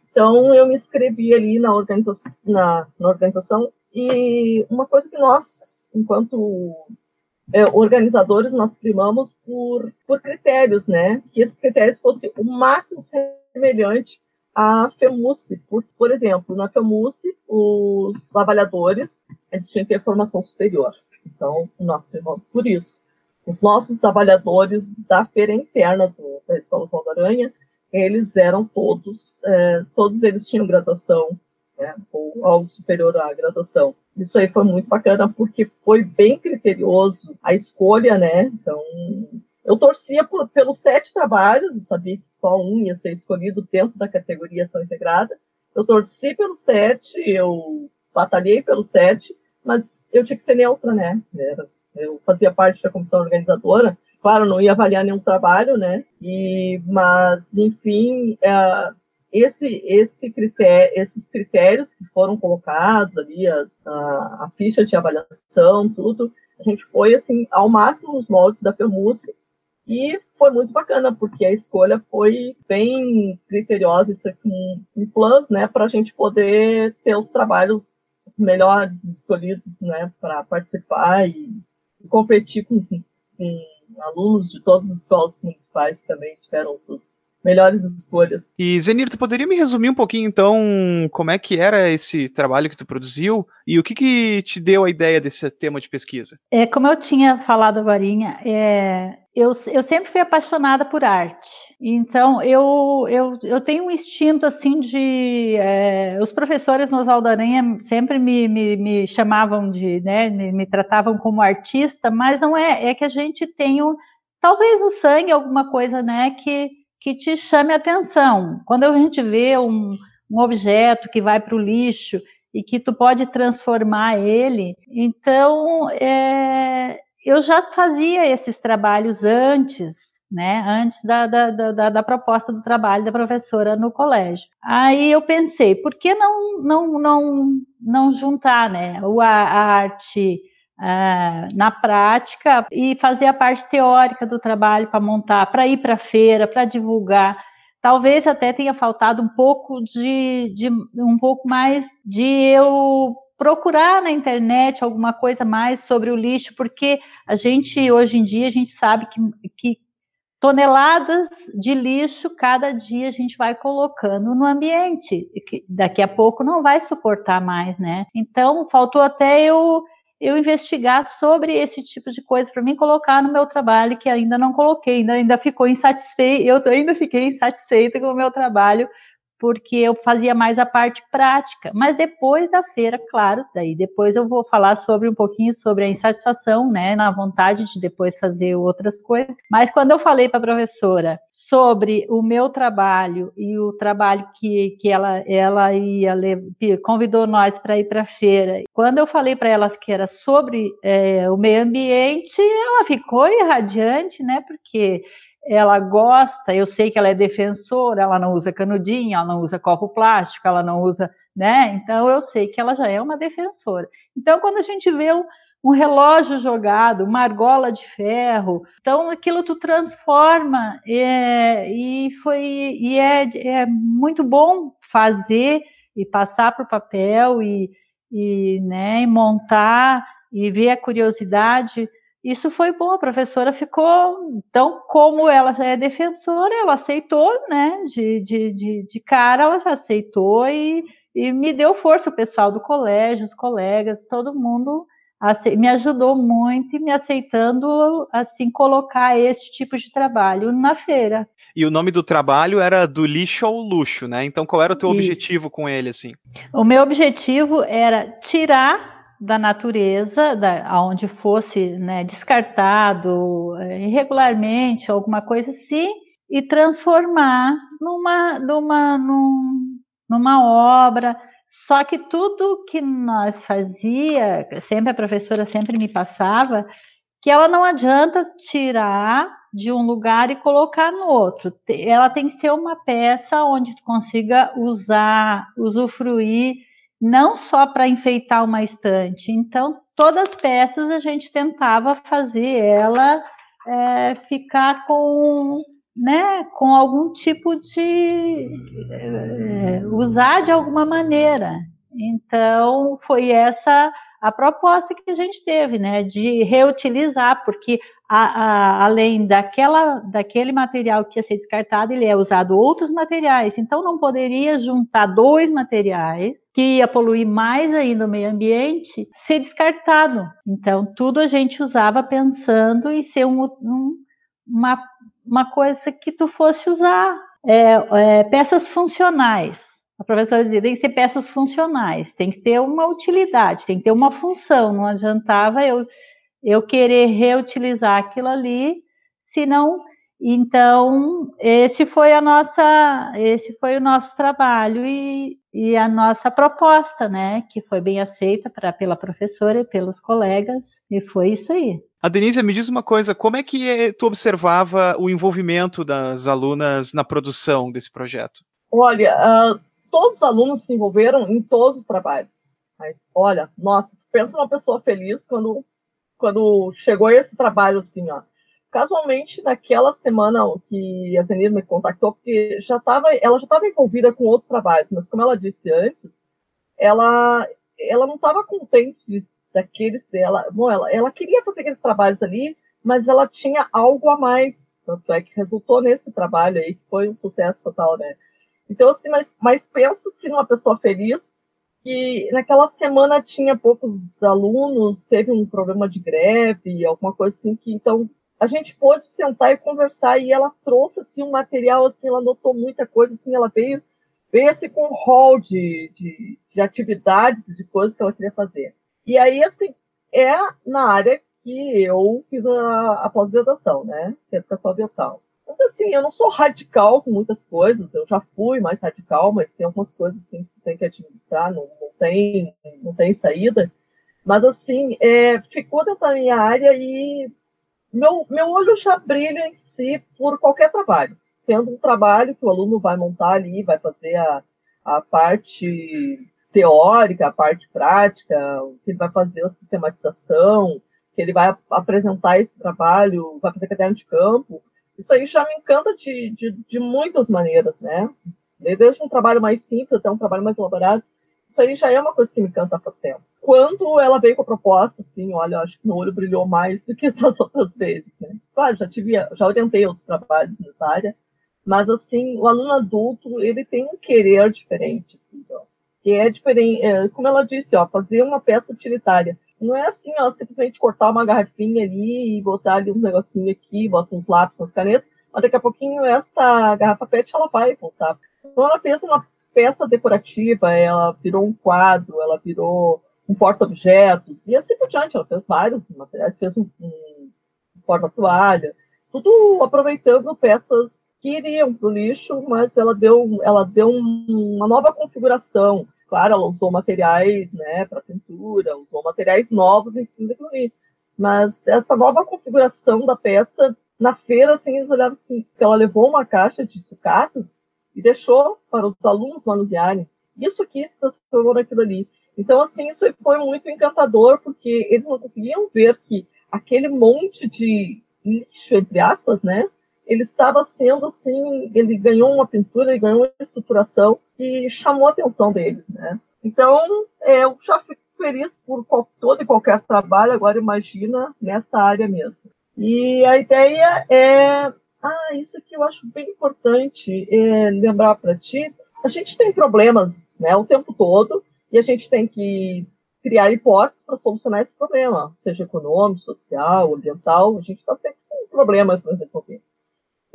S2: Então, eu me inscrevi ali na, organiza na, na organização e uma coisa que nós, enquanto é, organizadores, nós primamos por, por critérios, né? Que esses critérios fossem o máximo semelhante a FEMUSE. Por, por exemplo, na FEMUSE, os trabalhadores eles tinham que ter formação superior. Então, nós por isso. Os nossos trabalhadores da feira interna do, da Escola Paulo Aranha, eles eram todos, é, todos eles tinham graduação, né, ou algo superior à graduação. Isso aí foi muito bacana, porque foi bem criterioso a escolha, né? Então, eu torcia por, pelos sete trabalhos, eu sabia que só um ia ser escolhido dentro da categoria ação integrada. Eu torci pelos sete, eu batalhei pelos sete, mas eu tinha que ser neutra, né? Eu fazia parte da comissão organizadora, claro, não ia avaliar nenhum trabalho, né? E, mas, enfim, é, esse, esse critério, esses critérios que foram colocados ali, as, a, a, ficha de avaliação, tudo, a gente foi assim ao máximo nos moldes da FEMUSE e foi muito bacana, porque a escolha foi bem criteriosa, isso aqui um, plus, né, para a gente poder ter os trabalhos melhores escolhidos, né, para participar e, e competir com, com, alunos de todas as escolas municipais que também tiveram suas melhores escolhas.
S1: E Zenir, tu poderia me resumir um pouquinho então como é que era esse trabalho que tu produziu e o que que te deu a ideia desse tema de pesquisa?
S3: É, como eu tinha falado agora, é, eu, eu sempre fui apaixonada por arte. Então, eu, eu, eu tenho um instinto, assim, de... É, os professores no Oswaldo Aranha sempre me, me, me chamavam de... Né, me, me, tratavam como artista, mas não é... É que a gente tem, talvez o sangue, alguma coisa, né, que, que te chame a atenção. Quando a gente vê um, um objeto que vai para o lixo e que tu pode transformar ele, então... É, eu já fazia esses trabalhos antes, né, antes da, da, da, da, proposta do trabalho da professora no colégio. Aí eu pensei, por que não, não, não, não juntar né, a, a arte uh, na prática e fazer a parte teórica do trabalho para montar, para ir para feira, para divulgar. Talvez até tenha faltado um pouco de, de um pouco mais de eu procurar na internet alguma coisa mais sobre o lixo, porque a gente, hoje em dia, a gente sabe que, que toneladas de lixo cada dia a gente vai colocando no ambiente, que daqui a pouco não vai suportar mais, né? Então, faltou até eu eu investigar sobre esse tipo de coisa para mim colocar no meu trabalho que ainda não coloquei, ainda, ainda ficou insatisfeita, eu ainda fiquei insatisfeita com o meu trabalho porque eu fazia mais a parte prática. Mas depois da feira, claro, daí depois eu vou falar sobre um pouquinho sobre a insatisfação, né, na vontade de depois fazer outras coisas. Mas quando eu falei para a professora sobre o meu trabalho e o trabalho que, que ela, ela ia convidou nós para ir para a feira, quando eu falei para ela que era sobre é, o meio ambiente, ela ficou irradiante, né, porque ela gosta, eu sei que ela é defensora, ela não usa canudinho, ela não usa copo plástico, ela não usa, né? Então eu sei que ela já é uma defensora. Então quando a gente vê um, um relógio jogado, uma argola de ferro, então aquilo tu transforma é, e foi e é, é muito bom fazer e passar para o papel e, e, né, e montar e ver a curiosidade isso foi bom, a professora ficou, então, como ela já é defensora, ela aceitou, né, de, de, de, de cara, ela já aceitou e, e me deu força, o pessoal do colégio, os colegas, todo mundo me ajudou muito e me aceitando, assim, colocar esse tipo de trabalho na feira.
S1: E o nome do trabalho era do lixo ao luxo, né? Então, qual era o teu Isso. objetivo com ele, assim?
S3: O meu objetivo era tirar da natureza, da, onde fosse né, descartado é, irregularmente, alguma coisa assim, e transformar numa, numa, num, numa obra. Só que tudo que nós fazia, sempre a professora sempre me passava, que ela não adianta tirar de um lugar e colocar no outro. Ela tem que ser uma peça onde tu consiga usar, usufruir não só para enfeitar uma estante. Então, todas as peças a gente tentava fazer ela é, ficar com, né, com algum tipo de. É, usar de alguma maneira. Então, foi essa a proposta que a gente teve, né, de reutilizar, porque a, a, além daquela, daquele material que ia ser descartado, ele é usado outros materiais. Então, não poderia juntar dois materiais que ia poluir mais ainda o meio ambiente, ser descartado. Então, tudo a gente usava pensando em ser um, um, uma, uma coisa que tu fosse usar. É, é, peças funcionais. A professora dizia, tem que ser peças funcionais, tem que ter uma utilidade, tem que ter uma função. Não adiantava eu, eu querer reutilizar aquilo ali, senão Então, esse foi a nossa, esse foi o nosso trabalho e, e a nossa proposta, né, que foi bem aceita pra, pela professora e pelos colegas, e foi isso aí.
S1: A Denise, me diz uma coisa, como é que tu observava o envolvimento das alunas na produção desse projeto?
S2: Olha, uh, todos os alunos se envolveram em todos os trabalhos. Mas, olha, nossa, pensa uma pessoa feliz quando, quando chegou esse trabalho assim, ó Casualmente, naquela semana que a Zenir me contactou, porque já tava, ela já estava envolvida com outros trabalhos, mas como ela disse antes, ela, ela não estava contente de, daqueles dela. Bom, ela, ela queria fazer aqueles trabalhos ali, mas ela tinha algo a mais. Tanto é que resultou nesse trabalho aí, que foi um sucesso total, né? Então, assim, mas, mas pensa-se numa pessoa feliz que naquela semana tinha poucos alunos, teve um problema de greve, alguma coisa assim, que então a gente pôde sentar e conversar e ela trouxe assim um material assim, ela notou muita coisa assim, ela veio veio assim com um hall de, de, de atividades, de coisas que ela queria fazer. E aí assim é na área que eu fiz a, a pós-graduação, né, é educação ambiental. Mas assim, eu não sou radical com muitas coisas, eu já fui mais radical, mas tem algumas coisas assim que tem que administrar, não, não tem não tem saída. Mas assim, é, ficou dentro da minha área e meu, meu olho já brilha em si por qualquer trabalho, sendo um trabalho que o aluno vai montar ali, vai fazer a, a parte teórica, a parte prática, que ele vai fazer a sistematização, que ele vai apresentar esse trabalho, vai fazer caderno de campo. Isso aí já me encanta de, de, de muitas maneiras, né? Desde um trabalho mais simples até um trabalho mais elaborado. Isso aí já é uma coisa que me encanta faz tempo quando ela veio com a proposta, assim, olha, acho que meu olho brilhou mais do que (laughs) das outras vezes, né? Claro, já tive, já orientei outros trabalhos nessa área, mas, assim, o aluno adulto, ele tem um querer diferente, assim, que é diferente, é, como ela disse, ó, fazer uma peça utilitária. Não é assim, ó, simplesmente cortar uma garrafinha ali e botar ali um negocinho aqui, bota uns lápis, umas canetas, mas daqui a pouquinho essa garrafa PET, ela vai voltar. Então, ela fez uma peça decorativa, ela virou um quadro, ela virou um porta-objetos, e assim por diante. Ela fez vários materiais, fez um, um porta-toalha, tudo aproveitando peças que iriam para o lixo, mas ela deu, ela deu um, uma nova configuração. Claro, ela usou materiais né, para pintura, usou materiais novos em cima daquilo ali. Mas essa nova configuração da peça, na feira, assim, eles olhavam assim, que ela levou uma caixa de sucatas e deixou para os alunos manusearem. Isso aqui se transformou naquilo ali. Então, assim, isso foi muito encantador, porque eles não conseguiam ver que aquele monte de lixo, entre aspas, né? Ele estava sendo, assim, ele ganhou uma pintura, ele ganhou uma estruturação que chamou a atenção deles, né? Então, é, eu já fico feliz por todo e qualquer trabalho, agora imagina nessa área mesmo. E a ideia é, ah, isso que eu acho bem importante é, lembrar para ti, a gente tem problemas, né, o tempo todo, e a gente tem que criar hipóteses para solucionar esse problema, seja econômico, social, ambiental. A gente está sempre com um problema para resolver.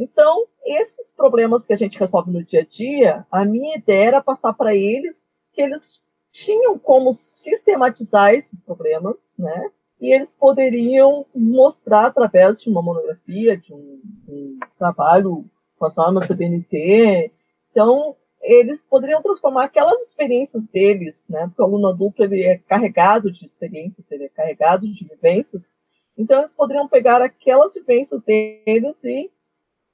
S2: Então, esses problemas que a gente resolve no dia a dia, a minha ideia era passar para eles que eles tinham como sistematizar esses problemas, né? E eles poderiam mostrar através de uma monografia, de um, um trabalho com as normas do BNT. Então, eles poderiam transformar aquelas experiências deles, né? Porque o aluno adulto ele é carregado de experiências, ele é carregado de vivências. Então eles poderiam pegar aquelas vivências deles e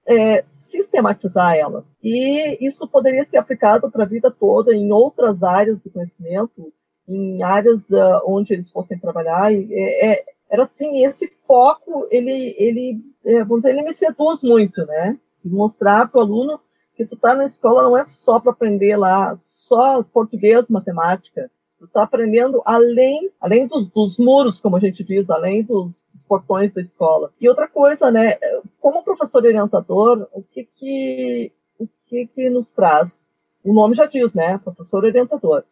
S2: é, sistematizar elas. E isso poderia ser aplicado para a vida toda em outras áreas do conhecimento, em áreas uh, onde eles fossem trabalhar. E, é, é, era assim, esse foco, ele, ele, é, vamos dizer, ele me seduz muito, né? Mostrar para o aluno que tu tá na escola não é só para aprender lá, só português, matemática. Tu tá aprendendo além, além dos, dos muros, como a gente diz, além dos, dos, portões da escola. E outra coisa, né, como professor orientador, o que que, o que que nos traz? O nome já diz, né, professor orientador.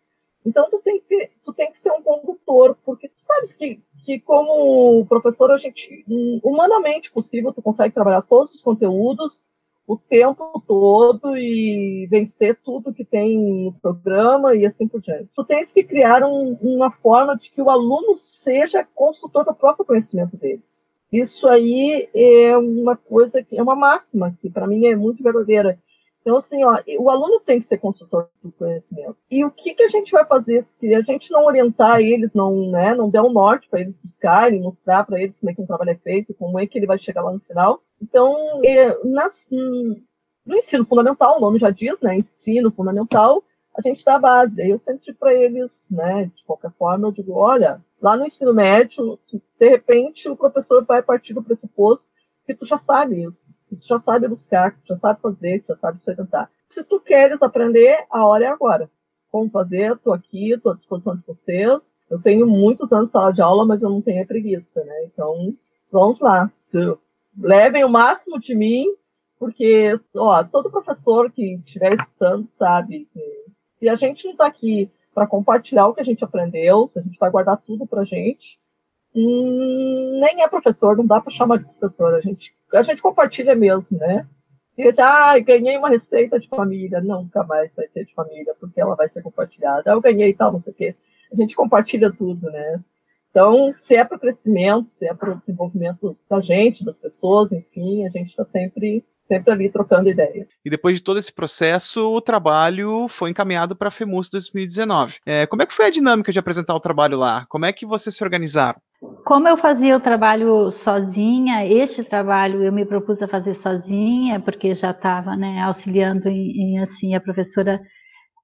S2: Então tu tem que, tu tem que ser um condutor, porque tu sabes que, que como professor a gente, humanamente possível, tu consegue trabalhar todos os conteúdos, o tempo todo e vencer tudo que tem no programa e assim por diante. Tu tens que criar um, uma forma de que o aluno seja construtor do próprio conhecimento deles. Isso aí é uma coisa que é uma máxima que para mim é muito verdadeira. Então, assim, ó, o aluno tem que ser construtor do conhecimento. E o que, que a gente vai fazer se a gente não orientar eles, não, né, não der um norte para eles buscarem, mostrar para eles como é que um trabalho é feito, como é que ele vai chegar lá no final? Então, é, nas, no ensino fundamental, o nome já diz, né, ensino fundamental, a gente dá a base. Aí eu sempre digo para eles, né, de qualquer forma, eu digo, olha, lá no ensino médio, de repente o professor vai partir do pressuposto que tu já sabe isso que tu já sabe buscar, que tu já sabe fazer, que tu já sabe sustentar. Se tu queres aprender, a hora é agora. Como fazer? Estou aqui, estou à disposição de vocês. Eu tenho muitos anos de sala de aula, mas eu não tenho preguiça, né? Então, vamos lá. Levem o máximo de mim, porque, ó, todo professor que estiver estudando sabe que se a gente não está aqui para compartilhar o que a gente aprendeu, se a gente vai guardar tudo para a gente, nem é professor, não dá para chamar de professor. A gente a gente compartilha mesmo, né? E já, ah, ganhei uma receita de família. Nunca mais vai ser de família, porque ela vai ser compartilhada. Eu ganhei tal, não sei o quê. A gente compartilha tudo, né? Então, se é para o crescimento, se é para o desenvolvimento da gente, das pessoas, enfim, a gente está sempre sempre ali trocando ideias.
S1: E depois de todo esse processo, o trabalho foi encaminhado para a FEMUS 2019. É, como é que foi a dinâmica de apresentar o trabalho lá? Como é que vocês se organizaram?
S3: Como eu fazia o trabalho sozinha, este trabalho eu me propus a fazer sozinha, porque já estava né, auxiliando em, em, assim a professora.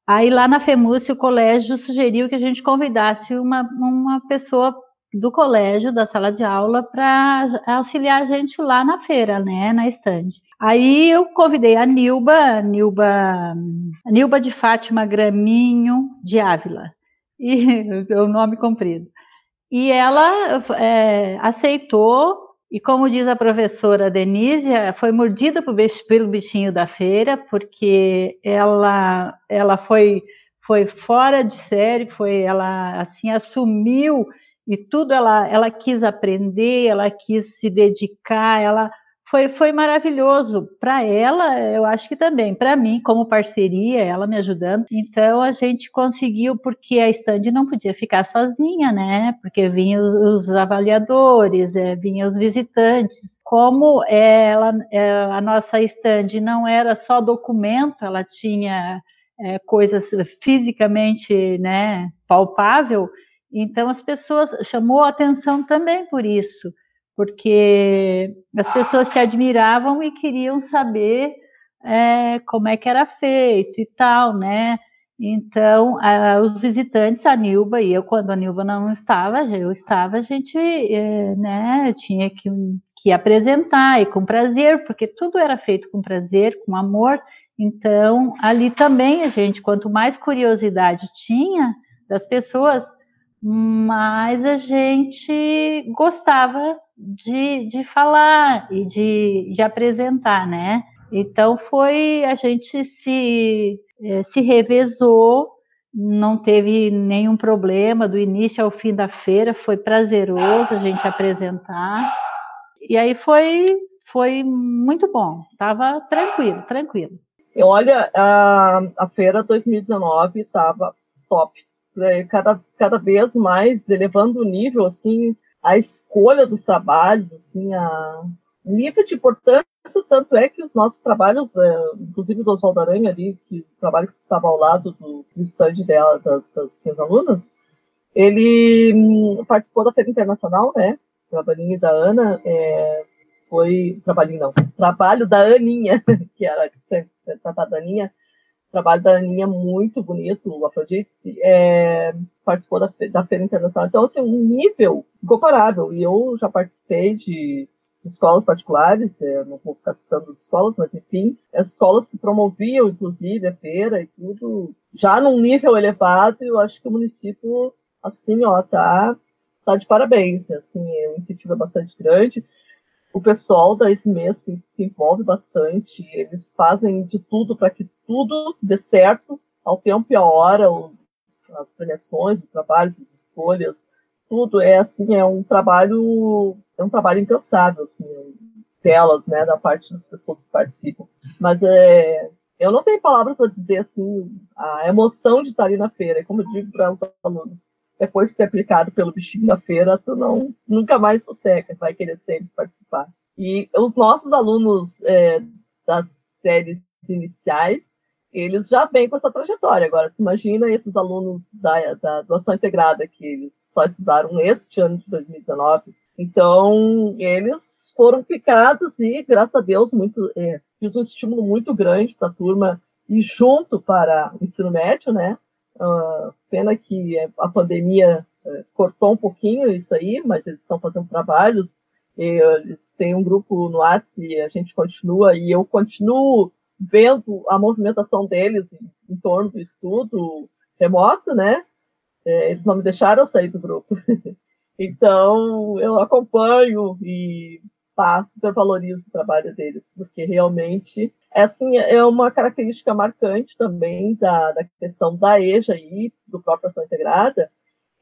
S3: Aí lá na FEMUS o colégio sugeriu que a gente convidasse uma, uma pessoa do colégio, da sala de aula, para auxiliar a gente lá na feira, né, na estande. Aí eu convidei a Nilba, Nilba, Nilba de Fátima Graminho de Ávila, e (laughs) o nome comprido. E ela é, aceitou, e como diz a professora Denísia, foi mordida pelo bichinho da feira, porque ela, ela foi, foi fora de série, foi, ela assim assumiu e tudo ela, ela quis aprender, ela quis se dedicar, ela foi, foi maravilhoso para ela, eu acho que também para mim como parceria, ela me ajudando. Então a gente conseguiu porque a stand não podia ficar sozinha, né? Porque vinham os, os avaliadores, é, vinham os visitantes. Como ela, é, a nossa stand não era só documento, ela tinha é, coisas fisicamente, né, palpável então as pessoas chamou a atenção também por isso, porque as pessoas se admiravam e queriam saber é, como é que era feito e tal, né? Então, a, os visitantes, a Nilba e eu, quando a Nilba não estava, eu estava, a gente é, né, tinha que, que apresentar e com prazer, porque tudo era feito com prazer, com amor. Então, ali também a gente, quanto mais curiosidade tinha das pessoas, mas a gente gostava de, de falar e de, de apresentar, né? Então foi a gente se, eh, se revezou, não teve nenhum problema do início ao fim da feira, foi prazeroso a gente apresentar. E aí foi foi muito bom, estava tranquilo, tranquilo.
S2: Olha, a, a feira 2019 estava top né, cada, cada vez mais elevando o nível, assim, a escolha dos trabalhos, assim, a nível de importância, tanto é que os nossos trabalhos, é, inclusive do Oswaldo Aranha ali, que o trabalho que estava ao lado do, do stand dela, das, das minhas alunas, ele hum, participou da Feira Internacional, né, o trabalhinho da Ana, é, foi, trabalhinho não, trabalho da Aninha, (laughs) que era tratada da Aninha, trabalho da Aninha muito bonito, o Afrodite, é, participou da, da Feira Internacional. Então, assim, um nível incomparável. E eu já participei de, escolas particulares, é, não vou ficar citando as escolas, mas enfim, as escolas que promoviam, inclusive, a feira e tudo, já num nível elevado, eu acho que o município, assim, ó, tá, tá de parabéns, assim, o incentivo é bastante grande o pessoal da SME se, se envolve bastante, eles fazem de tudo para que tudo dê certo ao tempo e à hora, o, as premiações, os trabalhos, as escolhas, tudo é assim, é um trabalho, é um trabalho incansável, assim, delas, né, da parte das pessoas que participam. Mas é, eu não tenho palavra para dizer assim a emoção de estar ali na feira, é como eu digo para os alunos, depois de ter aplicado pelo bichinho da feira, tu não, nunca mais sossega, vai querer sempre participar. E os nossos alunos é, das séries iniciais, eles já vêm com essa trajetória. Agora, tu imagina esses alunos da, da doação integrada, que eles só estudaram este ano de 2019. Então, eles foram picados e, graças a Deus, muito, é, fiz um estímulo muito grande para a turma e junto para o ensino médio, né? Uh, pena que a pandemia uh, cortou um pouquinho isso aí, mas eles estão fazendo trabalhos. eles têm um grupo no WhatsApp e a gente continua, e eu continuo vendo a movimentação deles em, em torno do estudo remoto, né? É, eles não me deixaram sair do grupo. (laughs) então, eu acompanho e pá, super valorizo o trabalho deles, porque realmente é, assim, é uma característica marcante também da, da questão da EJA e do próprio Ação Integrada,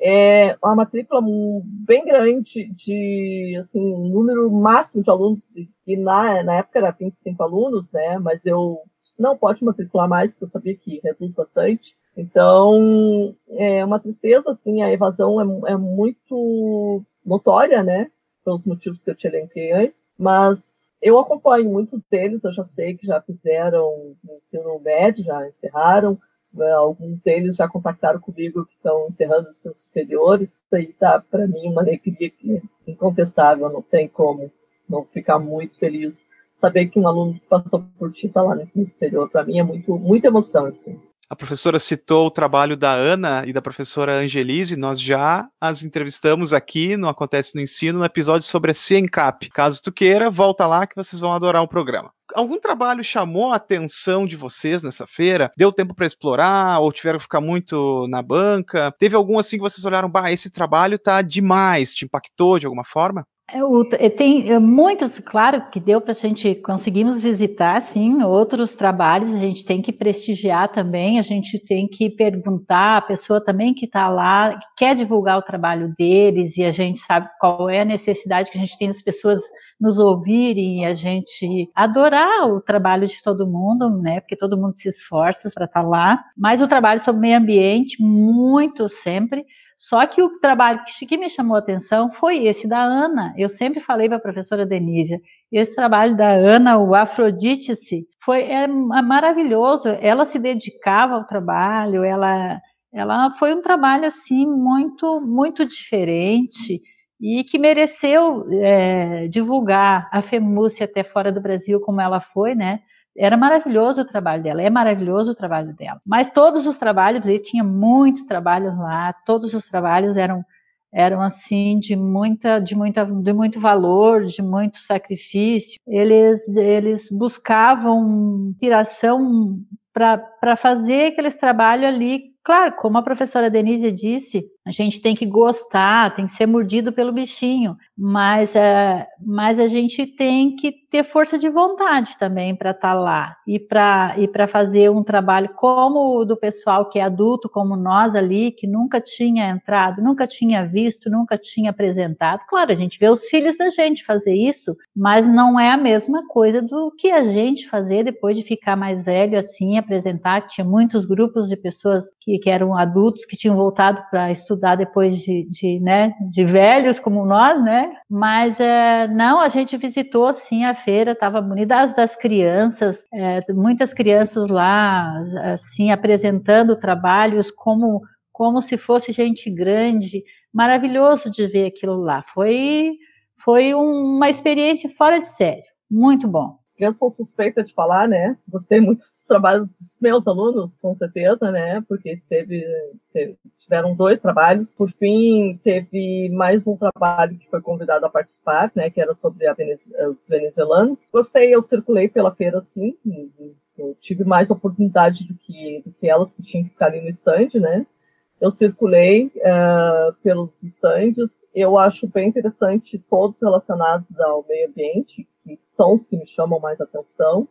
S2: é uma matrícula bem grande de, assim, um número máximo de alunos, e na, na época era 25 alunos, né, mas eu não pode matricular mais, porque eu sabia que reduz bastante, então, é uma tristeza, assim, a evasão é, é muito notória, né, pelos motivos que eu te elenquei antes, mas eu acompanho muitos deles, eu já sei que já fizeram ensino médio, já encerraram, né, alguns deles já contactaram comigo que estão encerrando seus superiores, isso aí tá, para mim, uma alegria que é incontestável, não tem como não ficar muito feliz. Saber que um aluno que passou por ti está lá no ensino superior, para mim é muito, muita emoção, assim.
S1: A professora citou o trabalho da Ana e da professora Angelise, nós já as entrevistamos aqui no Acontece no Ensino, no episódio sobre a CIENCAP. Caso tu queira, volta lá que vocês vão adorar o programa. Algum trabalho chamou a atenção de vocês nessa feira? Deu tempo para explorar ou tiveram que ficar muito na banca? Teve algum assim que vocês olharam, bah, esse trabalho tá demais, te impactou de alguma forma?
S3: É, é, tem é, muitos, claro, que deu para a gente conseguimos visitar, sim, outros trabalhos a gente tem que prestigiar também, a gente tem que perguntar a pessoa também que está lá, que quer divulgar o trabalho deles, e a gente sabe qual é a necessidade que a gente tem das pessoas nos ouvirem e a gente adorar o trabalho de todo mundo, né? Porque todo mundo se esforça para estar tá lá. Mas o trabalho sobre meio ambiente, muito sempre. Só que o trabalho que me chamou a atenção foi esse da Ana. Eu sempre falei para a professora Denísia, esse trabalho da Ana, o Afrodite-se, foi é, é maravilhoso. Ela se dedicava ao trabalho, ela, ela foi um trabalho assim muito, muito diferente e que mereceu é, divulgar a FEMUSE até fora do Brasil como ela foi, né? Era maravilhoso o trabalho dela, é maravilhoso o trabalho dela. Mas todos os trabalhos, ele tinha muitos trabalhos lá, todos os trabalhos eram eram assim de muita de muita de muito valor, de muito sacrifício. Eles eles buscavam inspiração para fazer aqueles trabalhos ali Claro, como a professora Denise disse, a gente tem que gostar, tem que ser mordido pelo bichinho, mas, é, mas a gente tem que ter força de vontade também para estar tá lá e para e fazer um trabalho como o do pessoal que é adulto, como nós ali, que nunca tinha entrado, nunca tinha visto, nunca tinha apresentado. Claro, a gente vê os filhos da gente fazer isso, mas não é a mesma coisa do que a gente fazer depois de ficar mais velho assim, apresentar. Tinha muitos grupos de pessoas que que, eram adultos que tinham voltado para estudar depois de, de, né, de velhos como nós, né? Mas é, não, a gente visitou sim a feira, estava bonita das, das crianças, é, muitas crianças lá, assim, apresentando trabalhos como como se fosse gente grande, maravilhoso de ver aquilo lá. Foi foi uma experiência fora de sério, muito bom
S2: eu sou suspeita de falar, né? Gostei muito dos trabalhos dos meus alunos, com certeza, né? Porque teve, teve, tiveram dois trabalhos. Por fim, teve mais um trabalho que foi convidado a participar, né? Que era sobre os venezuelanos. Gostei, eu circulei pela feira, sim. Eu tive mais oportunidade do que, do que elas que tinham que ficar ali no stand, né? Eu circulei uh, pelos estandes. Eu acho bem interessante todos relacionados ao meio ambiente, que são os que me chamam mais atenção,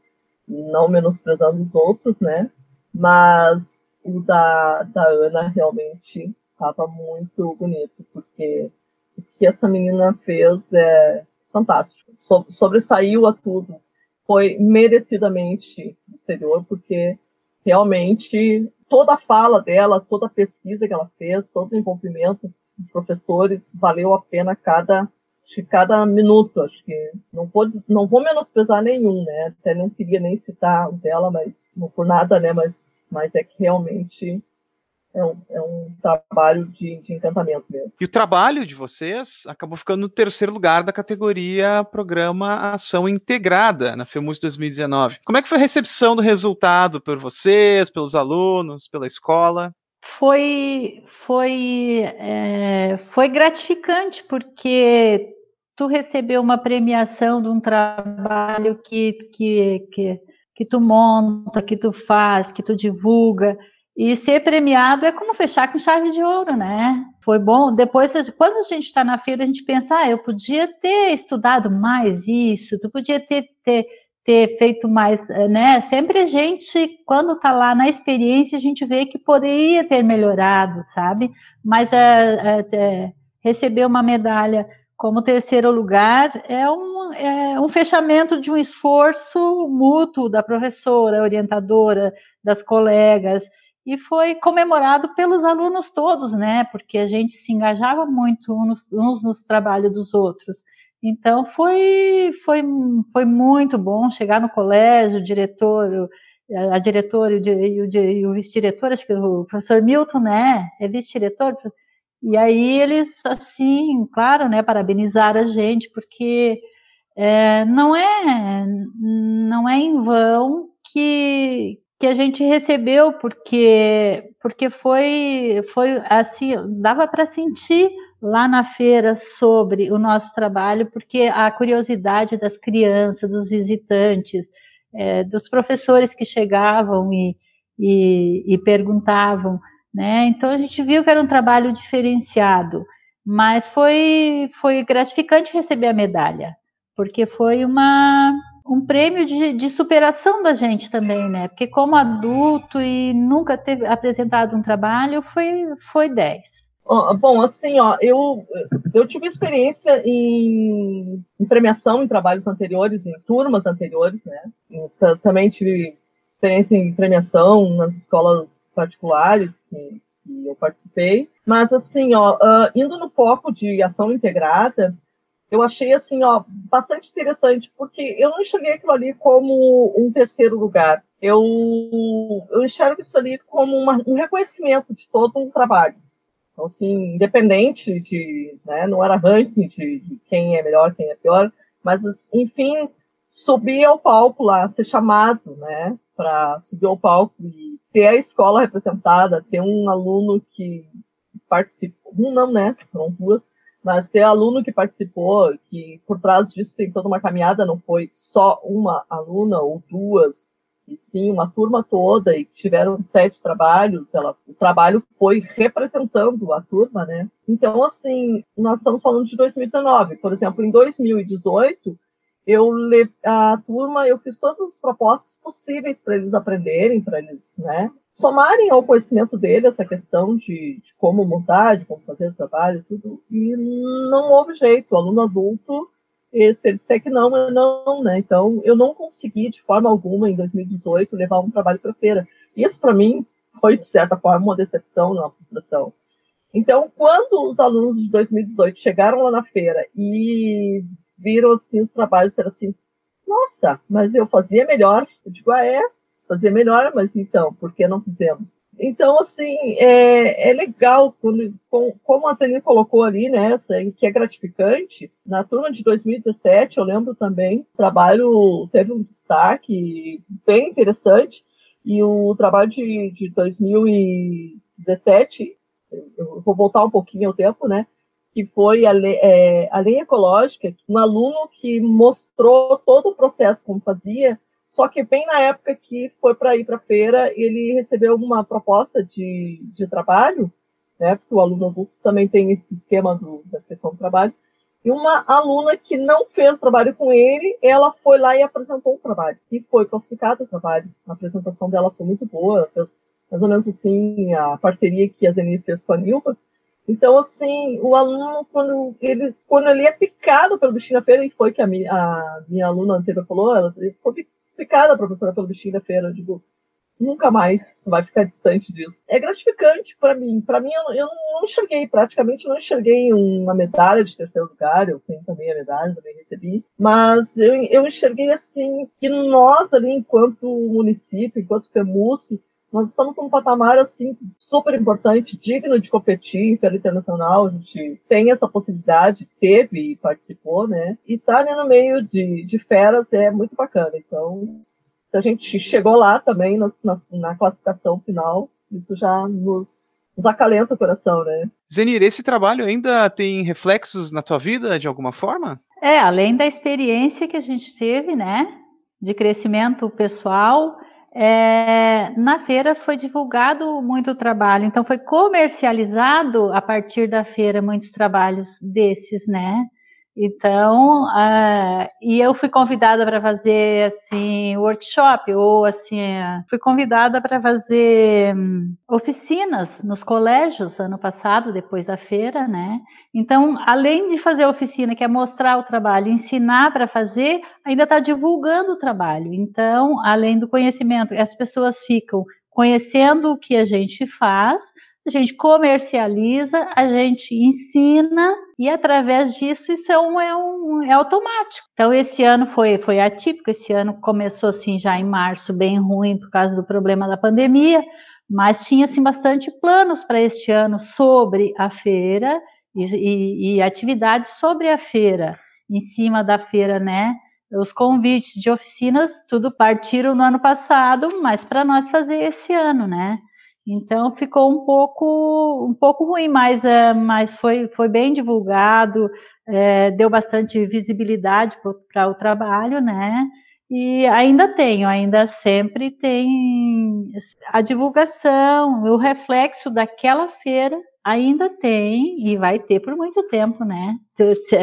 S2: não menosprezando os outros, né? Mas o da, da Ana realmente estava muito bonito, porque o que essa menina fez é fantástico. So, sobressaiu a tudo. Foi merecidamente exterior, porque realmente toda a fala dela, toda a pesquisa que ela fez, todo o envolvimento dos professores, valeu a pena cada de cada minuto, acho que não vou, não vou menosprezar nenhum, né? Até não queria nem citar o dela, mas não por nada, né? Mas, mas é que realmente é um, é um trabalho de, de, encantamento mesmo.
S1: E o trabalho de vocês acabou ficando no terceiro lugar da categoria Programa Ação Integrada na FEMUS 2019. Como é que foi a recepção do resultado por vocês, pelos alunos, pela escola?
S3: Foi, foi, é, foi gratificante, porque tu recebeu uma premiação de um trabalho que, que, que, que tu monta, que tu faz, que tu divulga, e ser premiado é como fechar com chave de ouro, né? Foi bom. Depois, quando a gente está na feira, a gente pensa, ah, eu podia ter estudado mais isso, tu podia ter, ter, ter feito mais, né? Sempre a gente, quando está lá na experiência, a gente vê que poderia ter melhorado, sabe? Mas é, é, é, receber uma medalha como terceiro lugar, é um, é um fechamento de um esforço mútuo da professora, orientadora, das colegas, e foi comemorado pelos alunos todos, né? Porque a gente se engajava muito uns, uns nos trabalhos dos outros. Então foi, foi, foi muito bom chegar no colégio, o diretor, a diretora e o, e o vice-diretor, acho que o professor Milton, né? É vice-diretor, e aí eles, assim, claro, né, parabenizaram a gente, porque é, não é não é em vão que, que a gente recebeu, porque porque foi foi assim, dava para sentir lá na feira sobre o nosso trabalho, porque a curiosidade das crianças, dos visitantes, é, dos professores que chegavam e, e, e perguntavam né? Então a gente viu que era um trabalho diferenciado, mas foi, foi gratificante receber a medalha, porque foi uma, um prêmio de, de superação da gente também, né? Porque como adulto e nunca ter apresentado um trabalho, foi, foi 10.
S2: Bom, assim, ó, eu, eu tive experiência em, em, premiação em trabalhos anteriores, em turmas anteriores, né? também tive experiência em premiação nas escolas particulares que, que eu participei. Mas, assim, ó, uh, indo no foco de ação integrada, eu achei, assim, ó, bastante interessante, porque eu não enxerguei aquilo ali como um terceiro lugar. Eu, eu enxergo isso ali como uma, um reconhecimento de todo um trabalho. Então, assim, independente de, né, não era ranking de, de quem é melhor, quem é pior, mas, enfim, subir ao palco lá, ser chamado, né, para subir ao palco e ter a escola representada, ter um aluno que participou, um não, né, foram duas, mas ter aluno que participou, que por trás disso tem toda uma caminhada, não foi só uma aluna ou duas, e sim uma turma toda, e tiveram sete trabalhos, ela, o trabalho foi representando a turma, né? Então, assim, nós estamos falando de 2019. Por exemplo, em 2018, eu a turma, eu fiz todas as propostas possíveis para eles aprenderem, para eles, né, somarem ao conhecimento dele essa questão de, de, como montar, de como fazer o trabalho, tudo, e não houve jeito. O aluno adulto, se ele disser que não, é não, né? Então, eu não consegui, de forma alguma, em 2018, levar um trabalho para feira. Isso, para mim, foi, de certa forma, uma decepção, uma frustração. Então, quando os alunos de 2018 chegaram lá na feira e viram assim os trabalhos e assim, nossa, mas eu fazia melhor. Eu digo, ah, é? Fazia melhor, mas então, por que não fizemos? Então, assim, é, é legal, quando, como a Celine colocou ali, né, que é gratificante, na turma de 2017, eu lembro também, o trabalho teve um destaque bem interessante, e o trabalho de, de 2017, eu vou voltar um pouquinho ao tempo, né, que foi a, lei, é, a lei ecológica, um aluno que mostrou todo o processo como fazia, só que bem na época que foi para ir para a feira, ele recebeu uma proposta de, de trabalho, né, porque o aluno adulto também tem esse esquema do, da questão do trabalho, e uma aluna que não fez o trabalho com ele, ela foi lá e apresentou o trabalho, e foi classificado o trabalho. A apresentação dela foi muito boa, fez mais ou menos assim a parceria que a Zenith fez com a Nilva, então, assim, o aluno, quando ele, quando ele é picado pelo bichinho da feira, e foi que a minha, a minha aluna anterior falou, ela foi picada, professora, pelo bichinho da feira. Eu digo, nunca mais vai ficar distante disso. É gratificante para mim. Para mim, eu, eu, não enxerguei, praticamente não enxerguei uma medalha de terceiro lugar. Eu tenho também a medalha, também recebi. Mas eu, eu enxerguei assim que nós ali, enquanto município, enquanto FEMUSE, nós estamos num patamar assim super importante, digno de competir pela internacional. A gente tem essa possibilidade, teve e participou, né? E estar tá ali no meio de, de feras é muito bacana. Então, se a gente chegou lá também na, na, na classificação final, isso já nos, nos acalenta o coração, né?
S1: Zenir, esse trabalho ainda tem reflexos na tua vida de alguma forma?
S3: É, além da experiência que a gente teve, né, de crescimento pessoal, é, na feira foi divulgado muito trabalho, então foi comercializado a partir da feira muitos trabalhos desses, né? Então, uh, e eu fui convidada para fazer assim workshop ou assim, fui convidada para fazer um, oficinas nos colégios ano passado, depois da feira, né? Então, além de fazer oficina, que é mostrar o trabalho, ensinar para fazer, ainda está divulgando o trabalho. Então, além do conhecimento, as pessoas ficam conhecendo o que a gente faz, a gente comercializa, a gente ensina e através disso isso é um, é um é automático. Então esse ano foi foi atípico, esse ano começou assim já em março bem ruim por causa do problema da pandemia, mas tinha assim bastante planos para este ano sobre a feira e, e, e atividades sobre a feira, em cima da feira, né? Os convites de oficinas tudo partiram no ano passado, mas para nós fazer esse ano, né? Então ficou um pouco um pouco ruim, mas, é, mas foi, foi bem divulgado, é, deu bastante visibilidade para o trabalho, né? E ainda tenho, ainda sempre tem a divulgação, o reflexo daquela feira ainda tem e vai ter por muito tempo, né?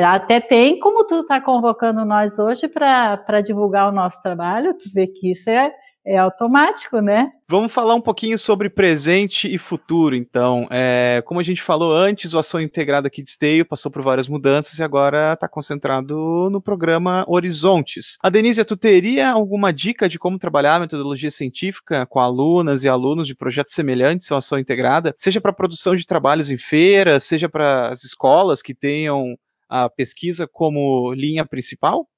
S3: Até tem como tu está convocando nós hoje para divulgar o nosso trabalho, tu vê que isso é, é automático, né?
S1: Vamos falar um pouquinho sobre presente e futuro, então. É, como a gente falou antes, o Ação Integrada aqui de Esteio passou por várias mudanças e agora está concentrado no programa Horizontes. A Denise, tu teria alguma dica de como trabalhar a metodologia científica com alunas e alunos de projetos semelhantes à Ação Integrada, seja para produção de trabalhos em feiras, seja para as escolas que tenham a pesquisa como linha principal?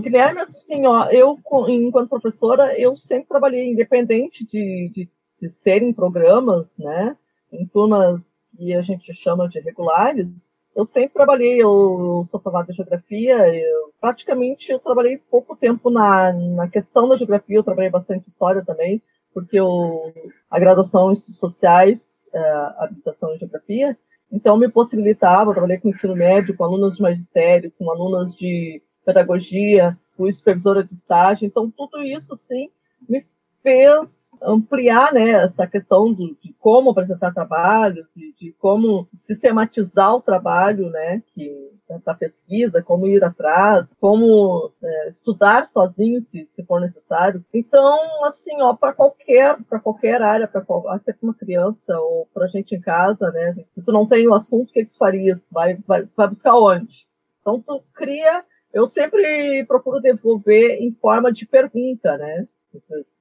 S2: Guilherme, assim, ó, eu, enquanto professora, eu sempre trabalhei independente de, de, de serem programas, né, em turmas que a gente chama de regulares, eu sempre trabalhei, eu sou formada em geografia, eu, praticamente eu trabalhei pouco tempo na, na questão da geografia, eu trabalhei bastante história também, porque eu, a graduação em estudos sociais, é, habitação e geografia, então, me possibilitava, trabalhei com ensino médio, com alunas de magistério, com alunas de pedagogia, fui supervisora de estágio. Então, tudo isso, sim, me fez ampliar né, essa questão do, de como apresentar trabalhos, de, de como sistematizar o trabalho né, que, da pesquisa, como ir atrás, como é, estudar sozinho, se, se, for necessário. Então, assim, para qualquer, qualquer área, para até para uma criança ou para gente em casa, né? Se tu não tem o assunto, o que, que tu farias? Vai, vai, vai buscar onde? Então, tu cria. Eu sempre procuro devolver em forma de pergunta, né?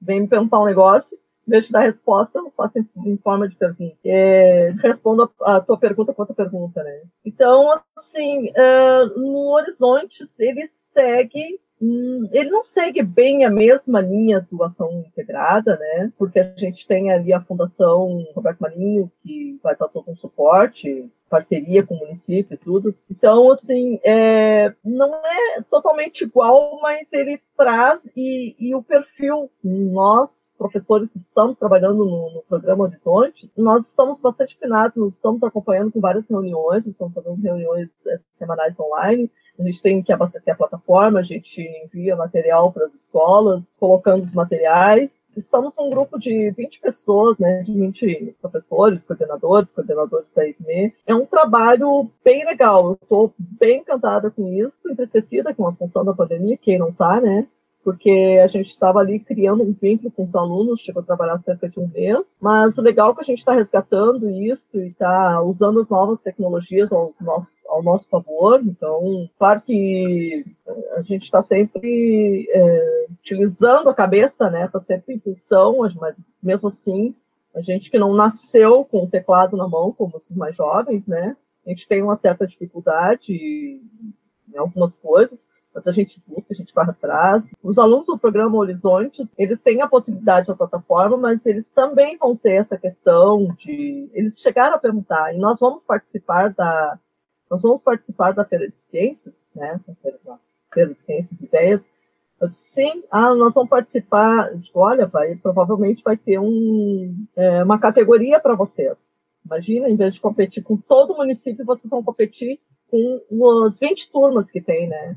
S2: Vem me perguntar um negócio, em vez de dar resposta, eu faço em, forma de pergunta. É, respondo a, tua pergunta com a tua pergunta, né? Então, assim, uh, no Horizontes, ele segue hum, ele não segue bem a mesma linha do ação integrada, né? Porque a gente tem ali a Fundação Roberto Marinho, que vai estar todo um suporte, parceria com o município e tudo. Então, assim, é, não é totalmente igual, mas ele traz e, e o perfil, nós, professores que estamos trabalhando no, no, programa Horizontes, nós estamos bastante afinados, nós estamos acompanhando com várias reuniões, estamos fazendo reuniões é, semanais online, a gente tem que abastecer a plataforma, a gente envia material para as escolas, colocando os materiais. Estamos num grupo de 20 pessoas, né, de 20 professores, coordenadores, coordenadores da ISME. É um trabalho bem legal, estou bem encantada com isso, entristecida com a função da pandemia, quem não está, né? porque a gente estava ali criando um vínculo com os alunos, chegou a trabalhar cerca de um mês, mas o legal é que a gente está resgatando isso e está usando as novas tecnologias ao nosso, ao nosso favor, então, claro que a gente está sempre é, utilizando a cabeça, né? Tá sempre em função, mas mesmo assim, a gente que não nasceu com o teclado na mão, como os mais jovens, né? A gente tem uma certa dificuldade em algumas coisas, mas a gente busca, a gente vai atrás. Os alunos do programa Horizontes, eles têm a possibilidade da plataforma, mas eles também vão ter essa questão de... Eles chegaram a perguntar, e nós vamos participar da... Nós vamos participar da Feira de Ciências, né? Da Feira de Ciências e Ideias, eu sim, ah, nós vamos participar. Olha, vai, provavelmente vai ter um, é, uma categoria para vocês. Imagina, em vez de competir com todo o município, vocês vão competir com as 20 turmas que tem, né?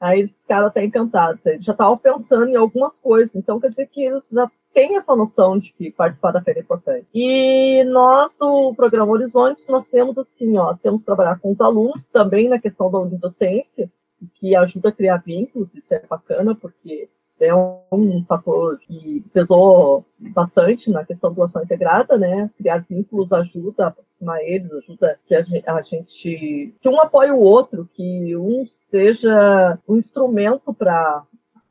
S2: Aí esse cara tá encantado. Ele já estava pensando em algumas coisas. Então, quer dizer que eles já têm essa noção de que participar da feira é importante. E nós, do programa Horizontes, nós temos assim, ó, temos que trabalhar com os alunos, também na questão da unidocência, que ajuda a criar vínculos, isso é bacana, porque é um fator que pesou bastante na questão da ação integrada, né? Criar vínculos ajuda a aproximar eles, ajuda que a gente, que um apoie o outro, que um seja um instrumento para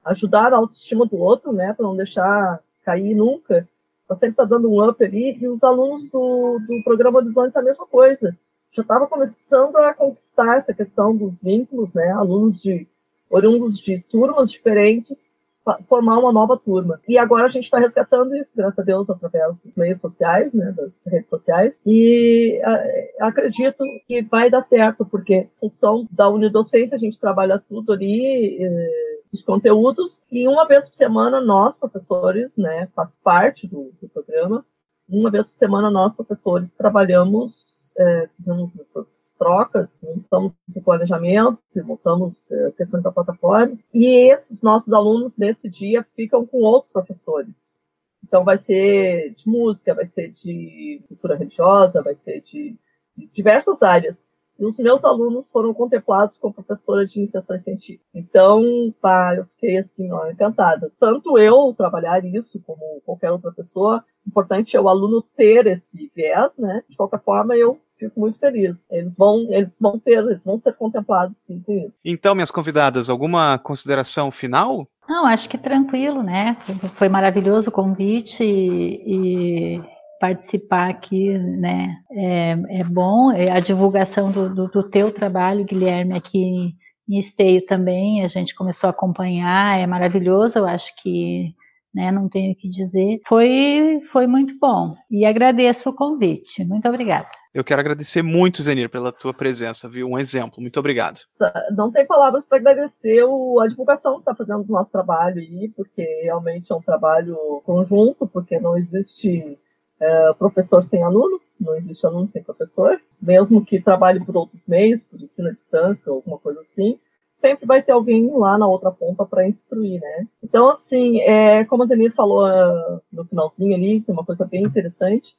S2: ajudar a autoestima do outro, né? Para não deixar cair nunca. Tá sempre tá dando um up ali e os alunos do, do programa Horizontes a mesma coisa já estava começando a conquistar essa questão dos vínculos, né? Alunos de oriundos de turmas diferentes formar uma nova turma. E agora a gente está resgatando isso, graças a Deus, através dos meios sociais, né, das redes sociais. E uh, acredito que vai dar certo, porque função da unidocência a gente trabalha tudo ali, uh, os conteúdos, e uma vez por semana nós, professores, né, faz parte do, do programa, uma vez por semana nós, professores, trabalhamos é, fizemos essas trocas, montamos esse planejamento, montamos é, questões da plataforma, e esses nossos alunos, nesse dia, ficam com outros professores. Então, vai ser de música, vai ser de cultura religiosa, vai ser de, de diversas áreas. E os meus alunos foram contemplados como professora de iniciação científica. Então, pá, eu fiquei assim, ó, encantada. Tanto eu trabalhar isso como qualquer outra pessoa, importante é o aluno ter esse viés, né? De qualquer forma, eu fico muito feliz. Eles vão, eles vão ter, eles vão ser contemplados sim com isso.
S1: Então, minhas convidadas, alguma consideração final?
S3: Não, acho que tranquilo, né? Foi maravilhoso o convite e, e participar aqui, né? É, é bom. É a divulgação do, do, do teu trabalho, Guilherme, aqui em Esteio também, a gente começou a acompanhar, é maravilhoso, eu acho que né, não tenho o que dizer. Foi, foi muito bom e agradeço o convite. Muito obrigada.
S1: Eu quero agradecer muito, Zenir, pela tua presença, viu? Um exemplo. Muito obrigado.
S2: Não tem palavras para agradecer o, a divulgação que está fazendo do nosso trabalho aí, porque realmente é um trabalho conjunto, porque não existe é, professor sem aluno, não existe aluno sem professor, mesmo que trabalhe por outros meios, por ensino à distância ou alguma coisa assim, sempre vai ter alguém lá na outra ponta para instruir, né? Então, assim, é, como a Zenir falou uh, no finalzinho ali, que é uma coisa bem interessante,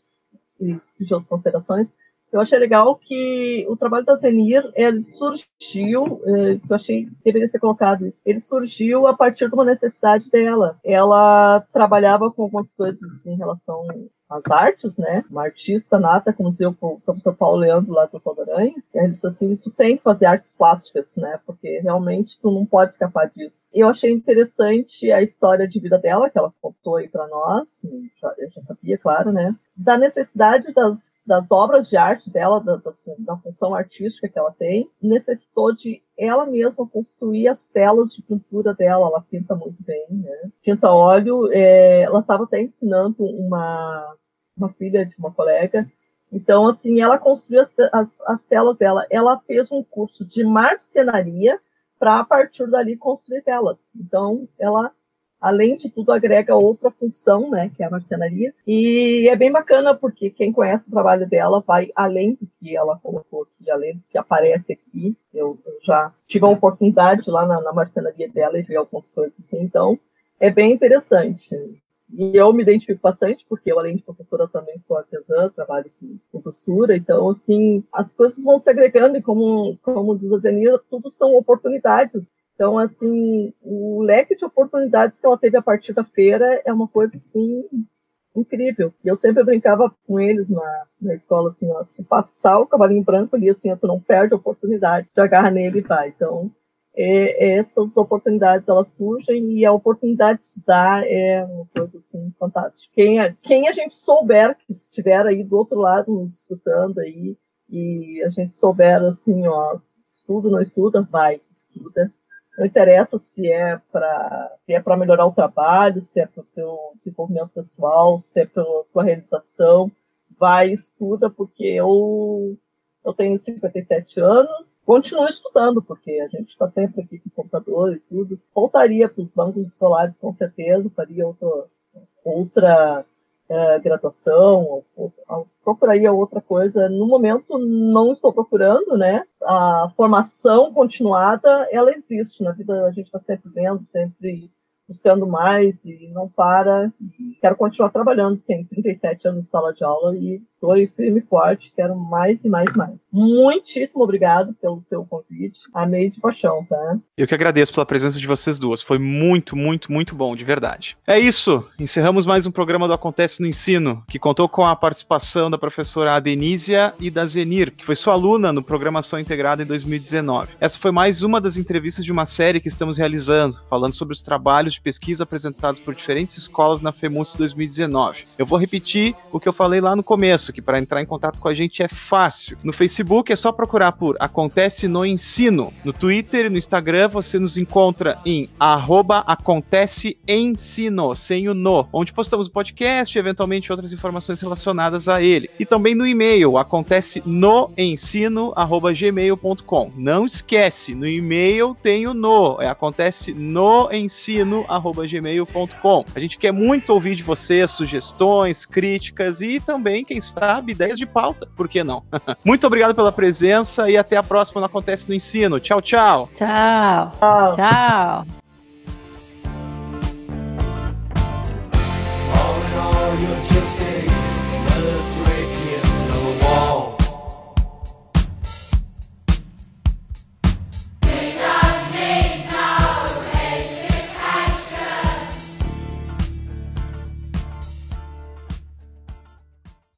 S2: e pediu as considerações, eu achei legal que o trabalho da Zenir, ele surgiu, é, eu achei que deveria ser colocado isso, ele surgiu a partir de uma necessidade dela. Ela trabalhava com algumas coisas em relação as artes, né? Uma artista nata, como dizia o professor Paulo Leandro lá do Aranha, ele disse assim, tu tem que fazer artes plásticas, né? Porque realmente tu não pode escapar disso. E eu achei interessante a história de vida dela, que ela contou aí para nós, já, eu já sabia, claro, né? Da necessidade das, das obras de arte dela, da, da, da função artística que ela tem, necessitou de ela mesma construir as telas de pintura dela, ela pinta muito bem, né? Tinta óleo, é, ela estava até ensinando uma uma filha de uma colega. Então, assim, ela construiu as, as, as telas dela. Ela fez um curso de marcenaria para, a partir dali, construir telas. Então, ela, além de tudo, agrega outra função, né, que é a marcenaria. E é bem bacana, porque quem conhece o trabalho dela vai além do que ela colocou aqui, além do que aparece aqui. Eu, eu já tive a oportunidade lá na, na marcenaria dela e ver algumas coisas assim. Então, é bem interessante. E eu me identifico bastante, porque eu, além de professora, também sou artesã, trabalho com costura. Então, assim, as coisas vão se agregando e, como, como diz a Zenira, tudo são oportunidades. Então, assim, o leque de oportunidades que ela teve a partir da feira é uma coisa, assim, incrível. E eu sempre brincava com eles na, na escola, assim, ó, se passar o cavalinho branco ali, assim, tu não perde a oportunidade, de agarra nele e vai. Então, é, essas oportunidades elas surgem e a oportunidade de estudar é uma coisa assim fantástica. Quem, quem a gente souber que estiver aí do outro lado nos escutando aí e a gente souber assim, ó, estuda, não estuda, vai, estuda. Não interessa se é para se é para melhorar o trabalho, se é para o teu desenvolvimento pessoal, se é para tua realização, vai, estuda, porque eu eu tenho 57 anos, continuo estudando, porque a gente está sempre aqui com computador e tudo. Voltaria para os bancos escolares, com certeza, faria outra, outra uh, graduação, ou, ou, procuraria outra coisa. No momento, não estou procurando, né? A formação continuada, ela existe. Na vida, a gente está sempre vendo, sempre buscando mais e não para. Quero continuar trabalhando. Tenho 37 anos de sala de aula e estou firme e forte. Quero mais e mais mais. Muitíssimo obrigado pelo teu convite. Amei de paixão, tá?
S1: Eu que agradeço pela presença de vocês duas. Foi muito, muito, muito bom, de verdade. É isso. Encerramos mais um programa do Acontece no Ensino, que contou com a participação da professora Adenísia e da Zenir, que foi sua aluna no Programação Integrada em 2019. Essa foi mais uma das entrevistas de uma série que estamos realizando, falando sobre os trabalhos de de pesquisa apresentados por diferentes escolas na FEMUS 2019. Eu vou repetir o que eu falei lá no começo, que para entrar em contato com a gente é fácil. No Facebook é só procurar por Acontece no Ensino. No Twitter e no Instagram você nos encontra em arroba Acontece Ensino, sem o no, onde postamos o podcast e eventualmente outras informações relacionadas a ele. E também no e-mail, acontece no ensino, arroba gmail.com. Não esquece, no e-mail tem o no, é acontece no ensino, gmail.com. A gente quer muito ouvir de você sugestões, críticas e também, quem sabe, ideias de pauta. Por que não? (laughs) muito obrigado pela presença e até a próxima no Acontece no Ensino. Tchau, tchau.
S3: Tchau. Tchau. tchau.